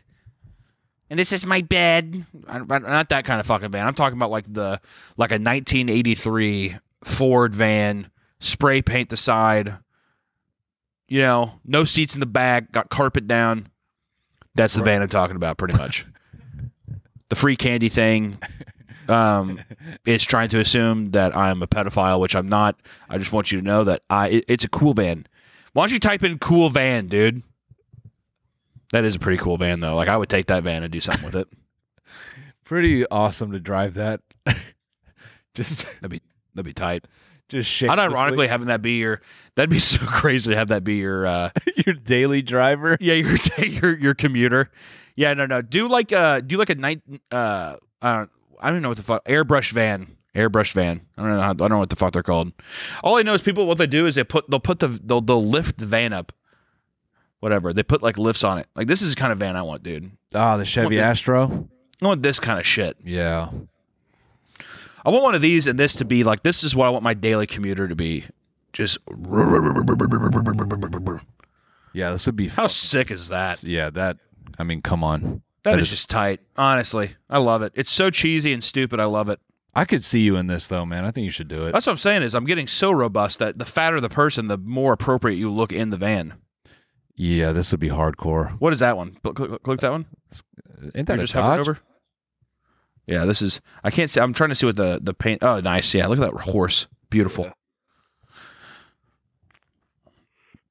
and this is my bed. I'm I'm not that kind of fucking van. I'm talking about like the, like a 1983 Ford van, spray paint the side, you know, no seats in the back, got carpet down. That's the van I'm talking about, pretty much. the free candy thing (laughs) um, (laughs) is trying to assume that I'm a pedophile, which I'm not. I just want you to know that I it- it's a cool van. Why don't you type in cool van, dude? That is a pretty cool van, though. Like I would take that van and do something with it. (laughs) Pretty awesome to drive that. (laughs) just That'd be that'd be tight. just shake. Unironically, having that be your that'd be so crazy to have that be your uh, your daily driver. yeah your your your commuter. Yeah, no, no. Do like uh do like a night uh I don't I don't know what the fuck airbrush van. Airbrush van. I don't know. How, I don't know what the fuck they're called. All I know is people. What they do is they put. They'll put the. They'll they'll lift the van up. Whatever. They put like lifts on it. Like this is the kind of van I want, dude. Ah, the Chevy What the- Astro. I want this kind of shit. Yeah. I want one of these and this to be like. This is what I want my daily commuter to be. Just. Yeah, this would be. How sick is that? Yeah, that. I mean, come on. That is just tight. Honestly, I love it. It's so cheesy and stupid. I love it. I could see you in this though, man. I think you should do it. That's what I'm saying is I'm getting so robust that the fatter the person, the more appropriate you look in the van. Yeah, this would be hardcore. What is that one? Click, click, click that one. Ain't that You're a just Dodge? over. Yeah, this is. I can't see. I'm trying to see what the the paint. Oh, nice. Yeah, look at that horse. Beautiful.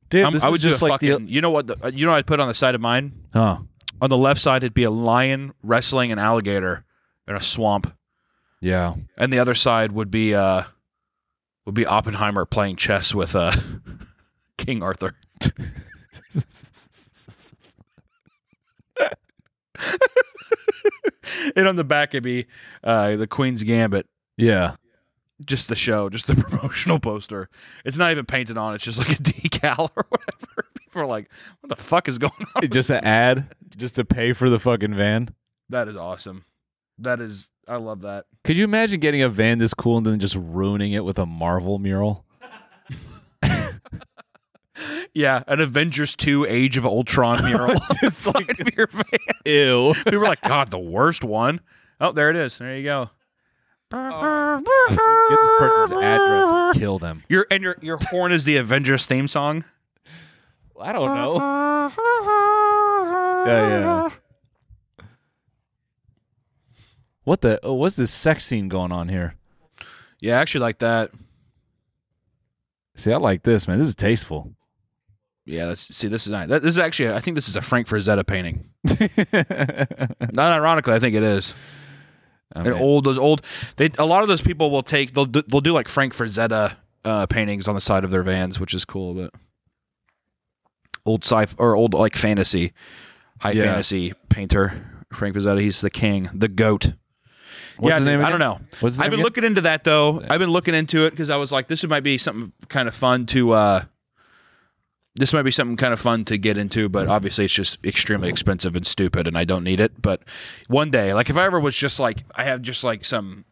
Dude, I'm- this I would just just like fucking. the. you know what? The, uh, you know what I'd put on the side of mine. Huh. On the left side, it'd be a lion wrestling an alligator in a swamp, Yeah. and the other side would be uh would be Oppenheimer playing chess with uh (laughs) King Arthur. (laughs) and on the back it'd be uh, the Queen's Gambit. Yeah. Just the show, just the (laughs) promotional poster. It's not even painted on. It's just like a decal or whatever. (laughs) Are like, "What the fuck is going on?" just an ad, just to pay for the fucking van. That is awesome. That is, I love that. Could you imagine getting a van this cool and then just ruining it with a Marvel mural? (laughs) Yeah, an Avengers Two: Age of Ultron (laughs) mural. just like your van. Ew. People were like, "God, the worst one." Oh, there it is. There you go. Get this person's address and kill them. Your and your your horn is the Avengers theme song. I don't know. (laughs) Yeah, yeah. What the? Oh, what's this sex scene going on here? Yeah, I actually like that. See, I like this, man. This is tasteful. Yeah, let's see. This is nice. That, this is actually. I think this is a Frank Frazetta painting. (laughs) Not ironically, I think it is. I And mean, old those old. They a lot of those people will take. They'll do, they'll do like Frank Frazetta uh, paintings on the side of their vans, which is cool. But old sci or old like fantasy, high Yeah. fantasy painter Frank Frazetta. He's the king, the goat. What's yeah, his dude, name I don't know. What's his I've been again? looking into that though. I've been looking into it because I was like, this might be something kind of fun to. uh this might be something kind of fun to get into, but obviously it's just extremely expensive and stupid, and I don't need it. But one day, like if I ever was just like I have just like some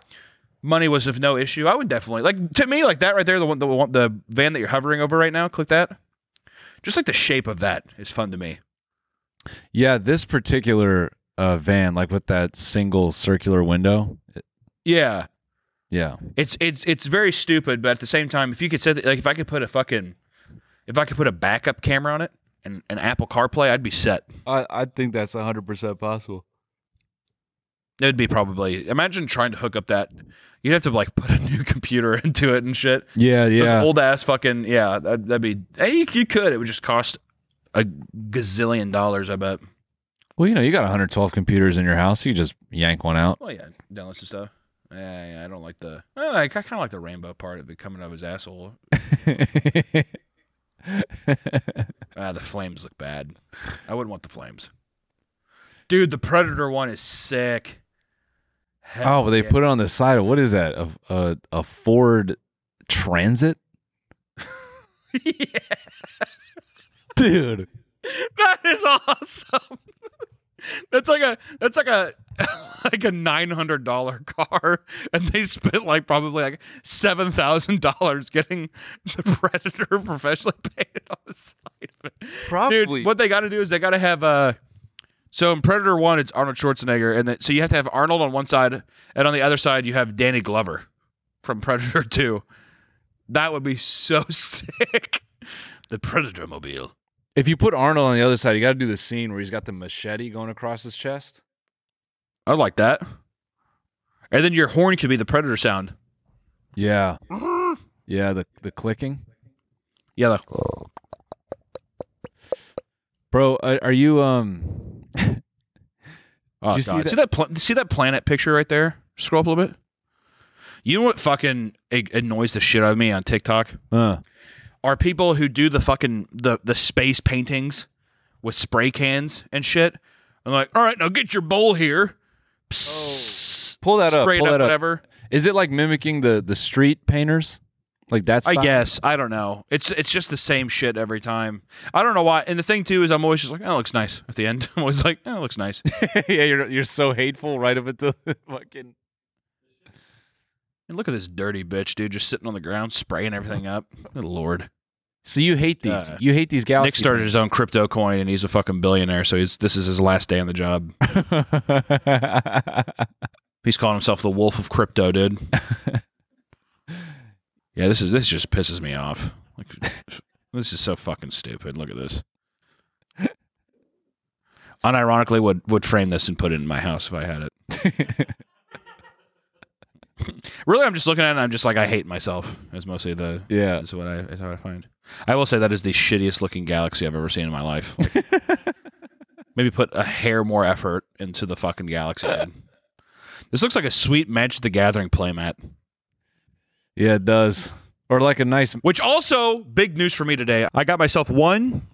money was of no issue, I would definitely like to me like that right there, the one the one the van that you're hovering over right now. Click that. Just like the shape of that is fun to me. yeah, this particular uh, van, like with that single circular window. it- Yeah, yeah, it's it's it's very stupid, but at the same time, if you could set like if I could put a fucking if I could put a backup camera on it and an Apple CarPlay, I'd be set. I, I think that's hundred percent possible. It'd be probably imagine trying to hook up that. You'd have to like (laughs) put a new computer into it and shit. Yeah, Those yeah. old ass fucking yeah. That'd, that'd be. Hey, you, could. It would just cost a gazillion dollars. I bet. well, you know, you got 112 computers in your house. You just yank one out. Well, yeah, download some stuff. Yeah, yeah, I don't like the. I, I kind of like the rainbow part of it coming out of his asshole. (laughs) Ah, the flames look bad. I wouldn't want the flames. Dude, the Predator one is sick. Heck oh, but they yeah. put it on the side of what is that? A a, a Ford transit? (laughs) Yeah. Dude. That is awesome. That's like a that's like a (laughs) like a nine hundred dollar car, and they spent like probably like seven thousand dollars getting the Predator (laughs) professionally painted on the side of it. Probably. Dude, what they got to do is they got to have uh so in Predator One, it's Arnold Schwarzenegger, and then, so you have to have Arnold on one side, and on the other side you have Danny Glover from (laughs) Predator Two. That would be so (laughs) sick. The Predator mobile. If you put Arnold on the other side, you got to do the scene where he's got the machete going across his chest. I like that. And then your horn could be the Predator sound. Yeah. (laughs) Yeah, the the clicking. Yeah. The, Bro, are, are you um (laughs) oh, you see that- see that? pla- see that planet picture right there? Scroll up a little bit. You know what fucking annoys the shit out of me on TikTok? uh Are people who do the fucking the the space paintings with spray cans and shit. I'm like, all right, now get your bowl here. Psst, pull that up, pull up, that up. whatever. Is it like mimicking the the street painters? Like that's I guess I don't know. It's it's just the same shit every time. I don't know why. And the thing too is I'm always just like, oh, it looks nice at the end. (laughs) I'm always like, oh, it looks nice. (laughs) yeah, you're you're so hateful right up until (laughs) fucking And look at this dirty bitch, dude, just sitting on the ground spraying everything up. Good lord. So you hate these. Uh, you hate these galaxy. Nick started his own crypto coin, and he's a fucking billionaire. So he's this is his last day on the job. He's calling himself the Wolf of Crypto, dude. Yeah, this is this just pisses me off. Like, (laughs) this is so fucking stupid. Look at this. (laughs) Unironically, would would frame this and put it in my house if I had it. (laughs) really, I'm just looking at it. and I'm just like, I hate myself. Is mostly the Yeah. Is what I is I find. I will say that is the shittiest looking galaxy I've ever seen in my life. Like, maybe put a hair more effort into the fucking galaxy. Man. This looks like a sweet Magic the Gathering playmat. Yeah, it does. Or like a nice Which also big news for me today. I got myself one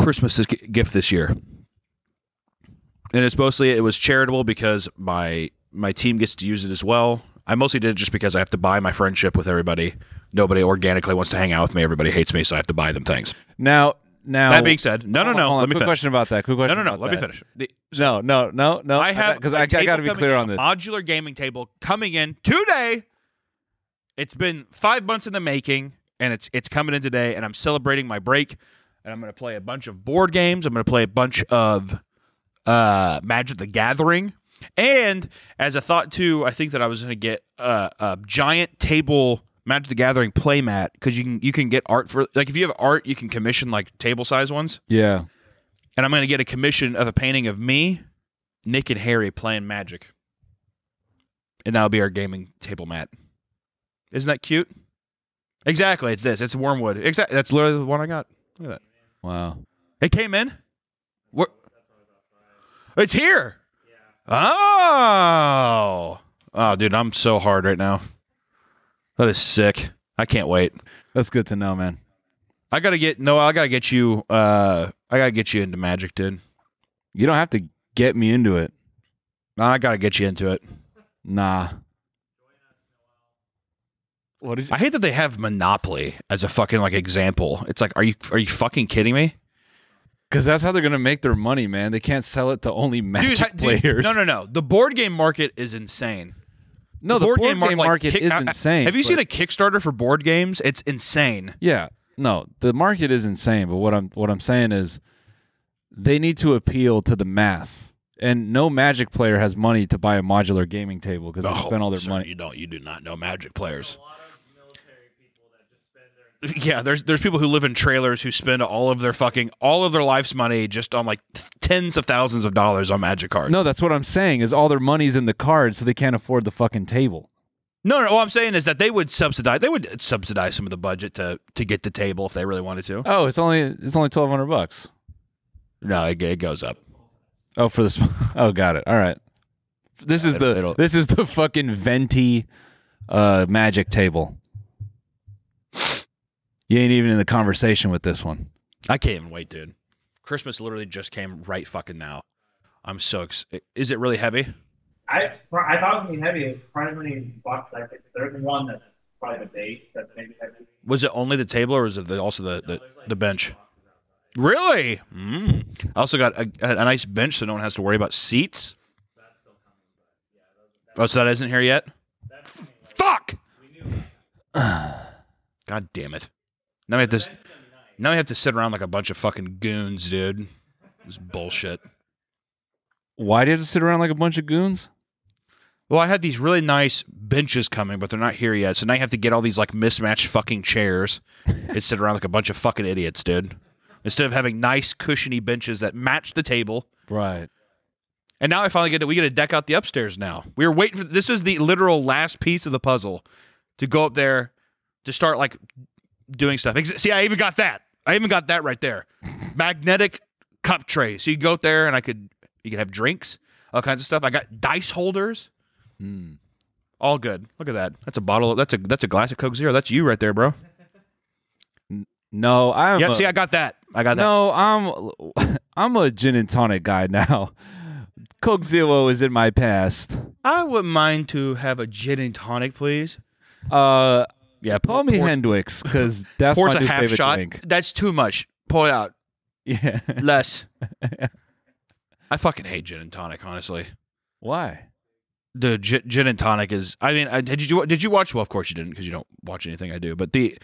Christmas gift this year, and it's mostly it was charitable because my my team gets to use it as well. I mostly did it just because I have to buy my friendship with everybody. Nobody organically wants to hang out with me. Everybody hates me, so I have to buy them things. now now that being said, no, no, no. hold on. Let me quick finish. question about that. Quick No, question. no, no. about Let me that. finish. The- No, no, no, no. I have. because I, table got to be clear on this. Modular gaming table coming in today. It's been five months in the making, and it's it's coming in today. And I'm celebrating my break, and I'm going to play a bunch of board games. I'm going to play a bunch of uh, Magic the Gathering, and as a thought too, I think that I was going to get a, a giant table Magic the Gathering playmat because you can you can get art for like if you have art, you can commission like table size ones Yeah. and I'm going to get a commission of a painting of me, Nick, and Harry playing Magic, and that'll be our gaming table mat. Isn't that cute? Exactly, it's this. It's Wyrmwood. Exactly, that's literally the one I got. Look at that. Wow. It came in. Where? It's here. Oh, oh, dude, I'm so hard right now. That is sick. I can't wait. That's good to know, man. I gotta get no. I gotta get you. Uh, I gotta get you into Magic, dude. You don't have to get me into it. I gotta get you into it. Nah. What did you? I hate that they have Monopoly as a fucking like example. It's like, are you are you fucking kidding me, Because that's how they're gonna make their money, man. They can't sell it to only Magic ha- dude, players. No, no, no. The board game market is insane. no. The board, game, mar- like, market kick- is I- I- insane. Have you seen but- a Kickstarter for board games? It's insane. Yeah. No, the market is insane. But what I'm what I'm saying is, they need to appeal to the mass. And no Magic player has money to buy a modular gaming table because they spend all their money. You don't. You do not know Magic players. Yeah, there's there's people who live in trailers who spend all of their fucking all of their life's money just on like tens of thousands of dollars on Magic cards. No, that's what I'm saying. Is all their money's in the cards, so they can't afford the fucking table. No, no. All I'm saying is that they would subsidize. They would subsidize some of the budget to to get the table if they really wanted to. Oh, it's only it's only twelve hundred bucks. No, it, it goes up. Oh, for the sp- (laughs) oh, got it. All right. This is it'll- the this is the fucking venti uh, magic table. You ain't even in the conversation with this one. I can't even wait, dude. Christmas literally just came right fucking now. I'm so. Ex- is it really heavy? I I thought it was gonna be heavy. Surprisingly, bought like there's one that's probably the base that's maybe heavy. Was it only the table, or was it the, also the, the, the bench? Really? Mm. I also got a, a nice bench, so no one has to worry about seats. Oh, so that isn't here yet. Fuck! (sighs) God damn it! Now we have to. Now we have to sit around like a bunch of fucking goons, dude. This is bullshit. Why did it sit around like a bunch of goons? Well, I had these really nice benches coming, but they're not here yet. So now you have to get all these like mismatched fucking chairs and sit around like a bunch of fucking idiots, dude. Instead of having nice cushiony benches that match the table. Right. And now I finally get to we get to deck out the upstairs now. We were waiting for this is the literal last piece of the puzzle to go up there to start like doing stuff. See, I even got that. I even got that right there. Magnetic cup tray. So you go up there and I could you could have drinks, all kinds of stuff. I got dice holders. Hmm. All good. Look at that. That's a bottle. Of, that's a that's a glass of Coke Zero. That's you right there, bro. No, I'm. Yeah. a- See, I got that. I got that. no, I'm. (laughs) I'm a gin and tonic guy now. Coke Zero is in my past. I wouldn't mind to have a gin and tonic, please. Uh, Yeah, call me pours- Hendrick's because that's Pours my a new half shot. drink. That's too much. Pull it out. Yeah. Less. (laughs) I fucking hate gin and tonic, honestly. Why? The gin, gin and tonic is. I mean, I, did you did you watch? Well, of course you didn't because you don't watch anything I do. But the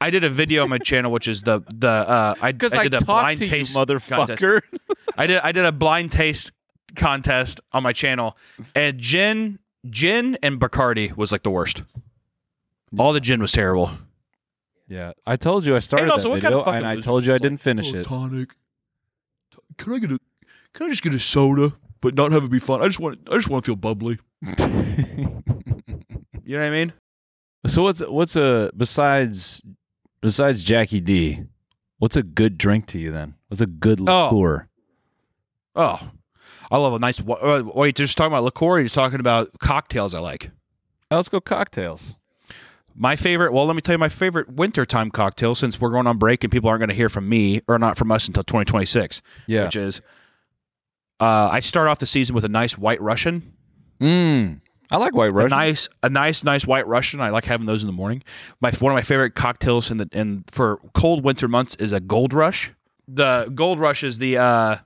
I did a video on my (laughs) channel, which is the the uh, I Because I, did a blind to you, taste contest. motherfucker. (laughs) I did I did a blind taste contest on my channel, and gin gin and Bacardi was like the worst. All the gin was terrible. yeah, I told you I started also, that what kind video, of fucking and I losers told you I is didn't finish Oh, it. Tonic. T- Can I get a? Can I just get a soda, but not have it be fun? I just want. I just want to feel bubbly. (laughs) You know what I mean? So what's what's a besides besides Jackie D? What's a good drink to you then? What's a good Oh. liqueur? Oh, I love a nice. wa- Uh, wait, you're just talking about liqueur. Or you're just talking about cocktails. I like. Oh, let's go cocktails. My favorite. Well, let me tell you my favorite wintertime cocktail. Since we're going on break and people aren't going to hear from me or not from us until 2026. Yeah. Which is, uh, I start off the season with a nice White Russian. Mm. I like White A Russian. nice, a nice, nice White Russian. I like having those in the morning. My one of my favorite cocktails in the in for cold winter months is a Gold Rush. The Gold Rush is the uh,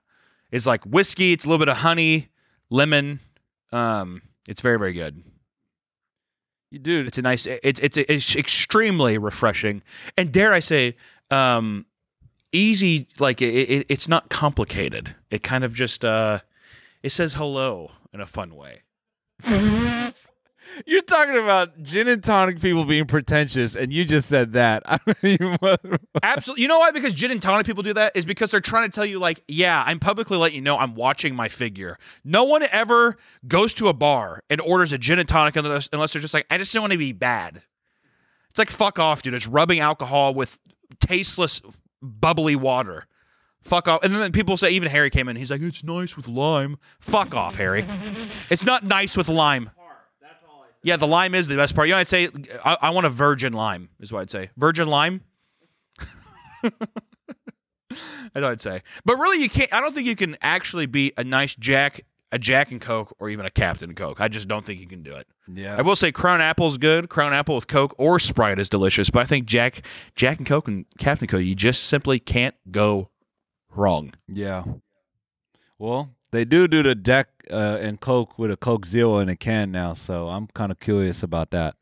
is like whiskey. It's a little bit of honey, lemon. Um, it's very very good. You dude, It's a nice. It's it's it's extremely refreshing, and dare I say, um, easy. Like it, it, it's not complicated. It kind of just uh, it says hello in a fun way. (laughs) You're talking about gin and tonic people being pretentious, and you just said that. (laughs) Absolutely. You know why? Because gin and tonic people do that is because they're trying to tell you, like, yeah, I'm publicly letting you know I'm watching my figure. No one ever goes to a bar and orders a gin and tonic unless, unless they're just like, I just don't want to be bad. It's like fuck off, dude. It's rubbing alcohol with tasteless, bubbly water. Fuck off. And then people say, even Harry came in. He's like, it's nice with lime. Fuck off, Harry. It's not nice with lime. Yeah, the lime is the best part. You know, I'd say I, I want a virgin lime, is what I'd say. Virgin lime. (laughs) I know I'd say, but really, you can't. I don't think you can actually be a nice Jack, a Jack and Coke, or even a Captain Coke. I just don't think you can do it. yeah. I will say Crown Apple's good. Crown Apple with Coke or Sprite is delicious, but I think Jack, Jack and Coke and Captain Coke, you just simply can't go wrong. Yeah. Well, they do do the deck uh, and Coke with a Coke Zero in a can now, so I'm kind of curious about that.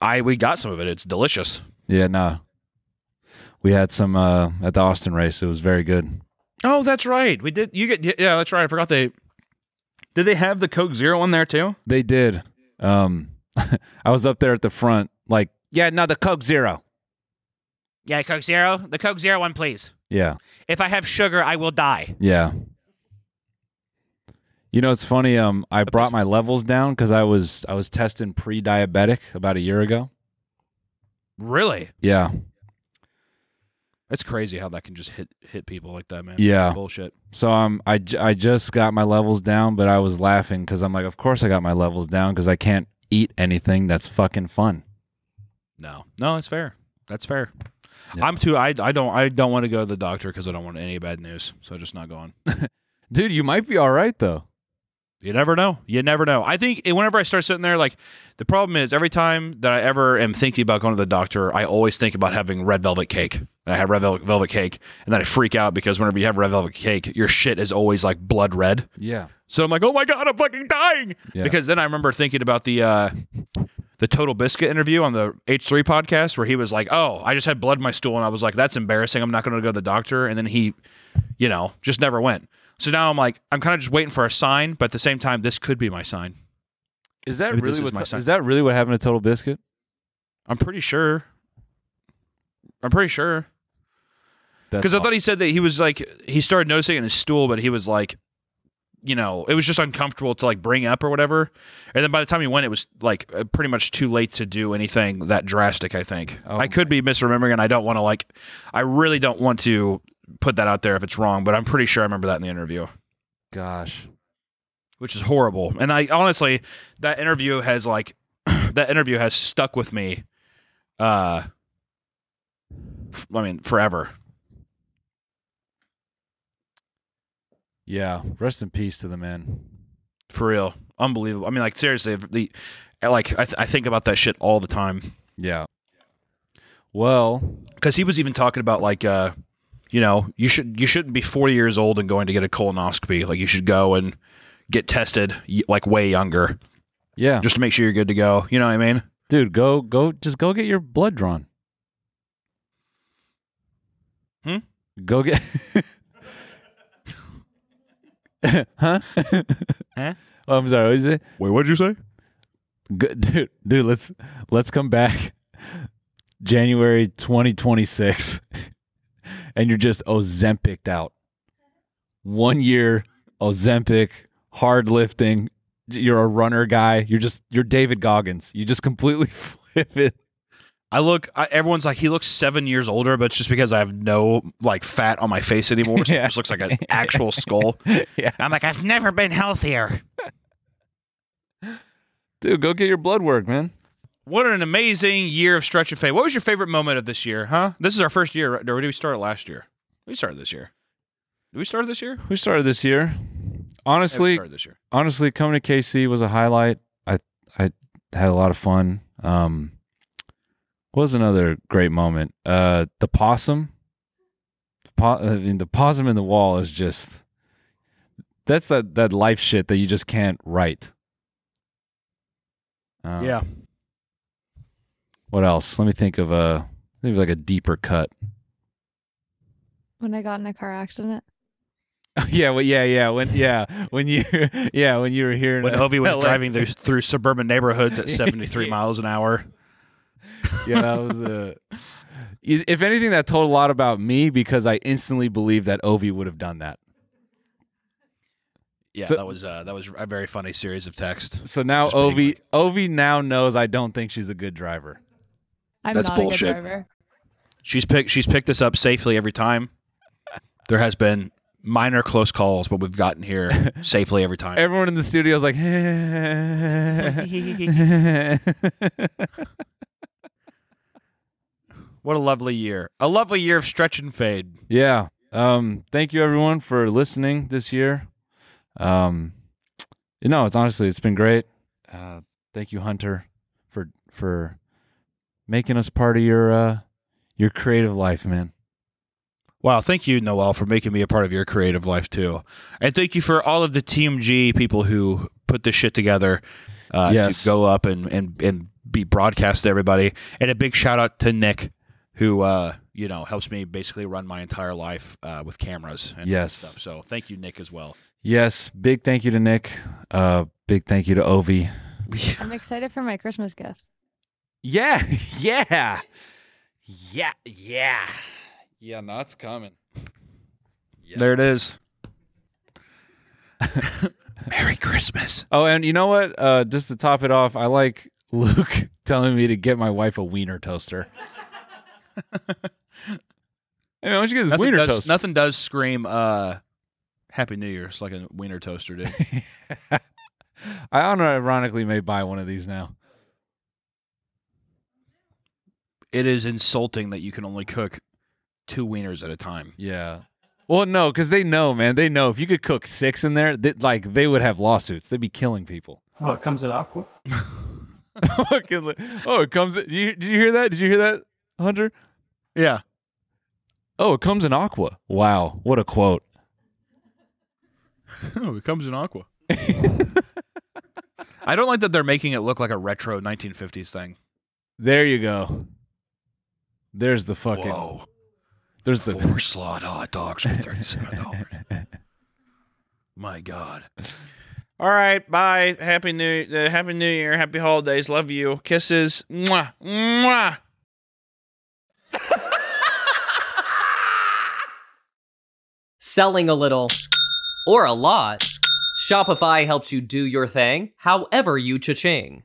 I we got some of it. It's delicious. Yeah, no. We had some uh, at the Austin race. It was very good. Oh, that's right. We did. You get yeah. That's right. I forgot they. Did they have the Coke Zero in there too? They did. Um, (laughs) I was up there at the front, like, yeah, no, the Coke Zero. Yeah, Coke Zero. The Coke Zero one, please. Yeah, If I have sugar, I will die. yeah. You know, it's funny. Um, I brought my levels down because I was I was testing pre-diabetic about a year ago. Really? Yeah, It's crazy how that can just hit hit people like that, man. Yeah. Bullshit. So um, I, j- I just got my levels down, but I was laughing because I'm like, of course I got my levels down because I can't eat anything that's fucking fun. No. No, it's fair. That's fair. Yeah. I'm too. I, I don't. I don't want to go to the doctor because I don't want any bad news. So just not going. (laughs) Dude, you might be all right though. You never know. You never know. I think whenever I start sitting there, like the problem is every time that I ever am thinking about going to the doctor, I always think about having red velvet cake. I have red velvet, cake, and then I freak out because whenever you have red velvet cake, your shit is always like blood red. Yeah. So I'm like, oh my god, I'm fucking dying. Yeah. Because then I remember thinking about the uh, the TotalBiscuit interview on the H3 podcast where he was like, oh, I just had blood in my stool, and I was like, that's embarrassing. I'm not going to go to the doctor, and then he, you know, just never went. So now I'm like, I'm kind of just waiting for a sign, but at the same time, this could be my sign. Is that Maybe really this is what my sign. is that really what happened to TotalBiscuit? I'm pretty sure. I'm pretty sure. That's Because I thought he said that he was like he started noticing it in his stool, but he was like, you know, it was just uncomfortable to like bring up or whatever. And then by the time he went, it was like uh, pretty much too late to do anything that drastic. I think Oh I could be misremembering, and I don't want to like, I really don't want to put that out there if it's wrong, but I'm pretty sure I remember that in the interview, gosh. which is horrible. And I honestly, that interview has like, (clears throat) that interview has stuck with me. Uh, f- I mean, forever. Yeah. Rest in peace to the man. For real, unbelievable. I mean, like seriously, the like I, th- I think about that shit all the time Yeah. Well, because he was even talking about like, uh, you know, you should you shouldn't be forty years old and going to get a colonoscopy. Like you should go and get tested like way younger yeah. just to make sure you're good to go. You know what I mean? Dude, go go just go get your blood drawn. Hmm? Go get (laughs) Huh? Huh? (laughs) Oh, I'm sorry. What did you say? Wait, what did you say? Good, (laughs) dude, dude, let's let's come back January 2026 and you're just Ozempic out. One year Ozempic, hard lifting. You're a runner guy. You're just you're David Goggins. You just completely (laughs) flip it. I look. I, everyone's like, he looks seven years older, but it's just because I have no like fat on my face anymore. So (laughs) Yeah. It just looks like an actual skull. (laughs) Yeah. I'm like, I've never been healthier. Dude, go get your blood work, man. What an amazing year of stretch and fade. What was your favorite moment of this year, huh? This is our first year, right? or did we start last year? We started this year. Did we start this year? We started this year. Honestly, started this year. honestly, coming to KC was a highlight. I I had a lot of fun. Um, what was another great moment? Uh, the possum. Po- I mean, the possum in the wall is just that's that that life shit that you just can't write. Uh, yeah. What else? Let me think of a maybe like a deeper cut. When I got in a car accident. (laughs) yeah, well, yeah, yeah. When yeah, when you (laughs) yeah, when you were here When Ovi was LA. driving through, through suburban neighborhoods at (laughs) 73 miles an hour. yeah, that was a. If anything, that told a lot about me because I instantly believed that Ovi would have done that. Yeah, So- that was uh, that was a very funny series of text. So now Just Ovi Ovi now knows I don't think she's a good driver. I'm That's not bullshit. a good driver. She's picked she's picked us up safely every time. There has been minor close calls, but we've gotten here (laughs) safely every time. Everyone in the studio is like, (laughs) What a lovely year. A lovely year of stretch and fade. yeah. Um, thank you everyone for listening this year. Um, you know, it's honestly it's been great. Uh, thank you, Hunter, for for making us part of your uh your creative life, man. Wow, thank you, Noel, for making me a part of your creative life too. And thank you for all of the TMG people who put this shit together uh, Yes. to go up and, and, and be broadcast to everybody. And a big shout out to Nick, who uh, you know helps me basically run my entire life uh, with cameras and Yes. stuff. So thank you, Nick, as well. Yes, big thank you to Nick. Uh, big thank you to Ovi. I'm excited for my Christmas gift. Yeah, (laughs) yeah, yeah, yeah, yeah. No, it's coming. There it is. (laughs) Merry Christmas. Oh, and you know what? Uh, just to top it off, I like Luke (laughs) telling me to get my wife a wiener toaster. hey, man, why don't you get this Nothing wiener does, toaster? nothing does scream uh, Happy New Year. It's like a wiener toaster did. I unironically may buy one of these now. It is insulting that you can only cook two wieners at a time. Yeah, Well, no, because they know, man. They know if you could cook six in there, they, like they would have lawsuits. They'd be killing people. (laughs) (laughs) Oh, it comes in aqua. oh, it comes. Did you, did you hear that? Did you hear that, Hunter? Yeah. Oh, it comes in aqua. Wow, what a quote. (laughs) oh, it comes in aqua. I don't like that they're making it look like a retro 1950s thing. There you go. There's the fucking. Whoa. There's the Four slot hot dogs for thirty-seven dollars. (laughs) My God. All right. Bye. Happy New uh, Happy New Year. Happy holidays. Love you. Kisses. Mwah. Mwah. (laughs) Selling a little or a lot, Shopify helps you do your thing however you cha-ching.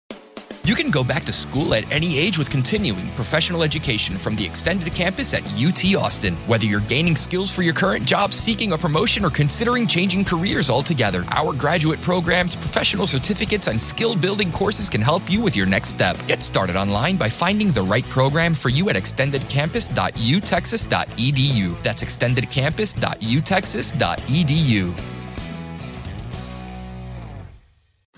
You can go back to school at any age with continuing professional education from the extended campus at UT Austin. Whether you're gaining skills for your current job, seeking a promotion, or considering changing careers altogether, our graduate programs, professional certificates, and skill building courses can help you with your next step. Get started online by finding the right program for you at extendedcampus.utexas.edu. That's extendedcampus.utexas.edu.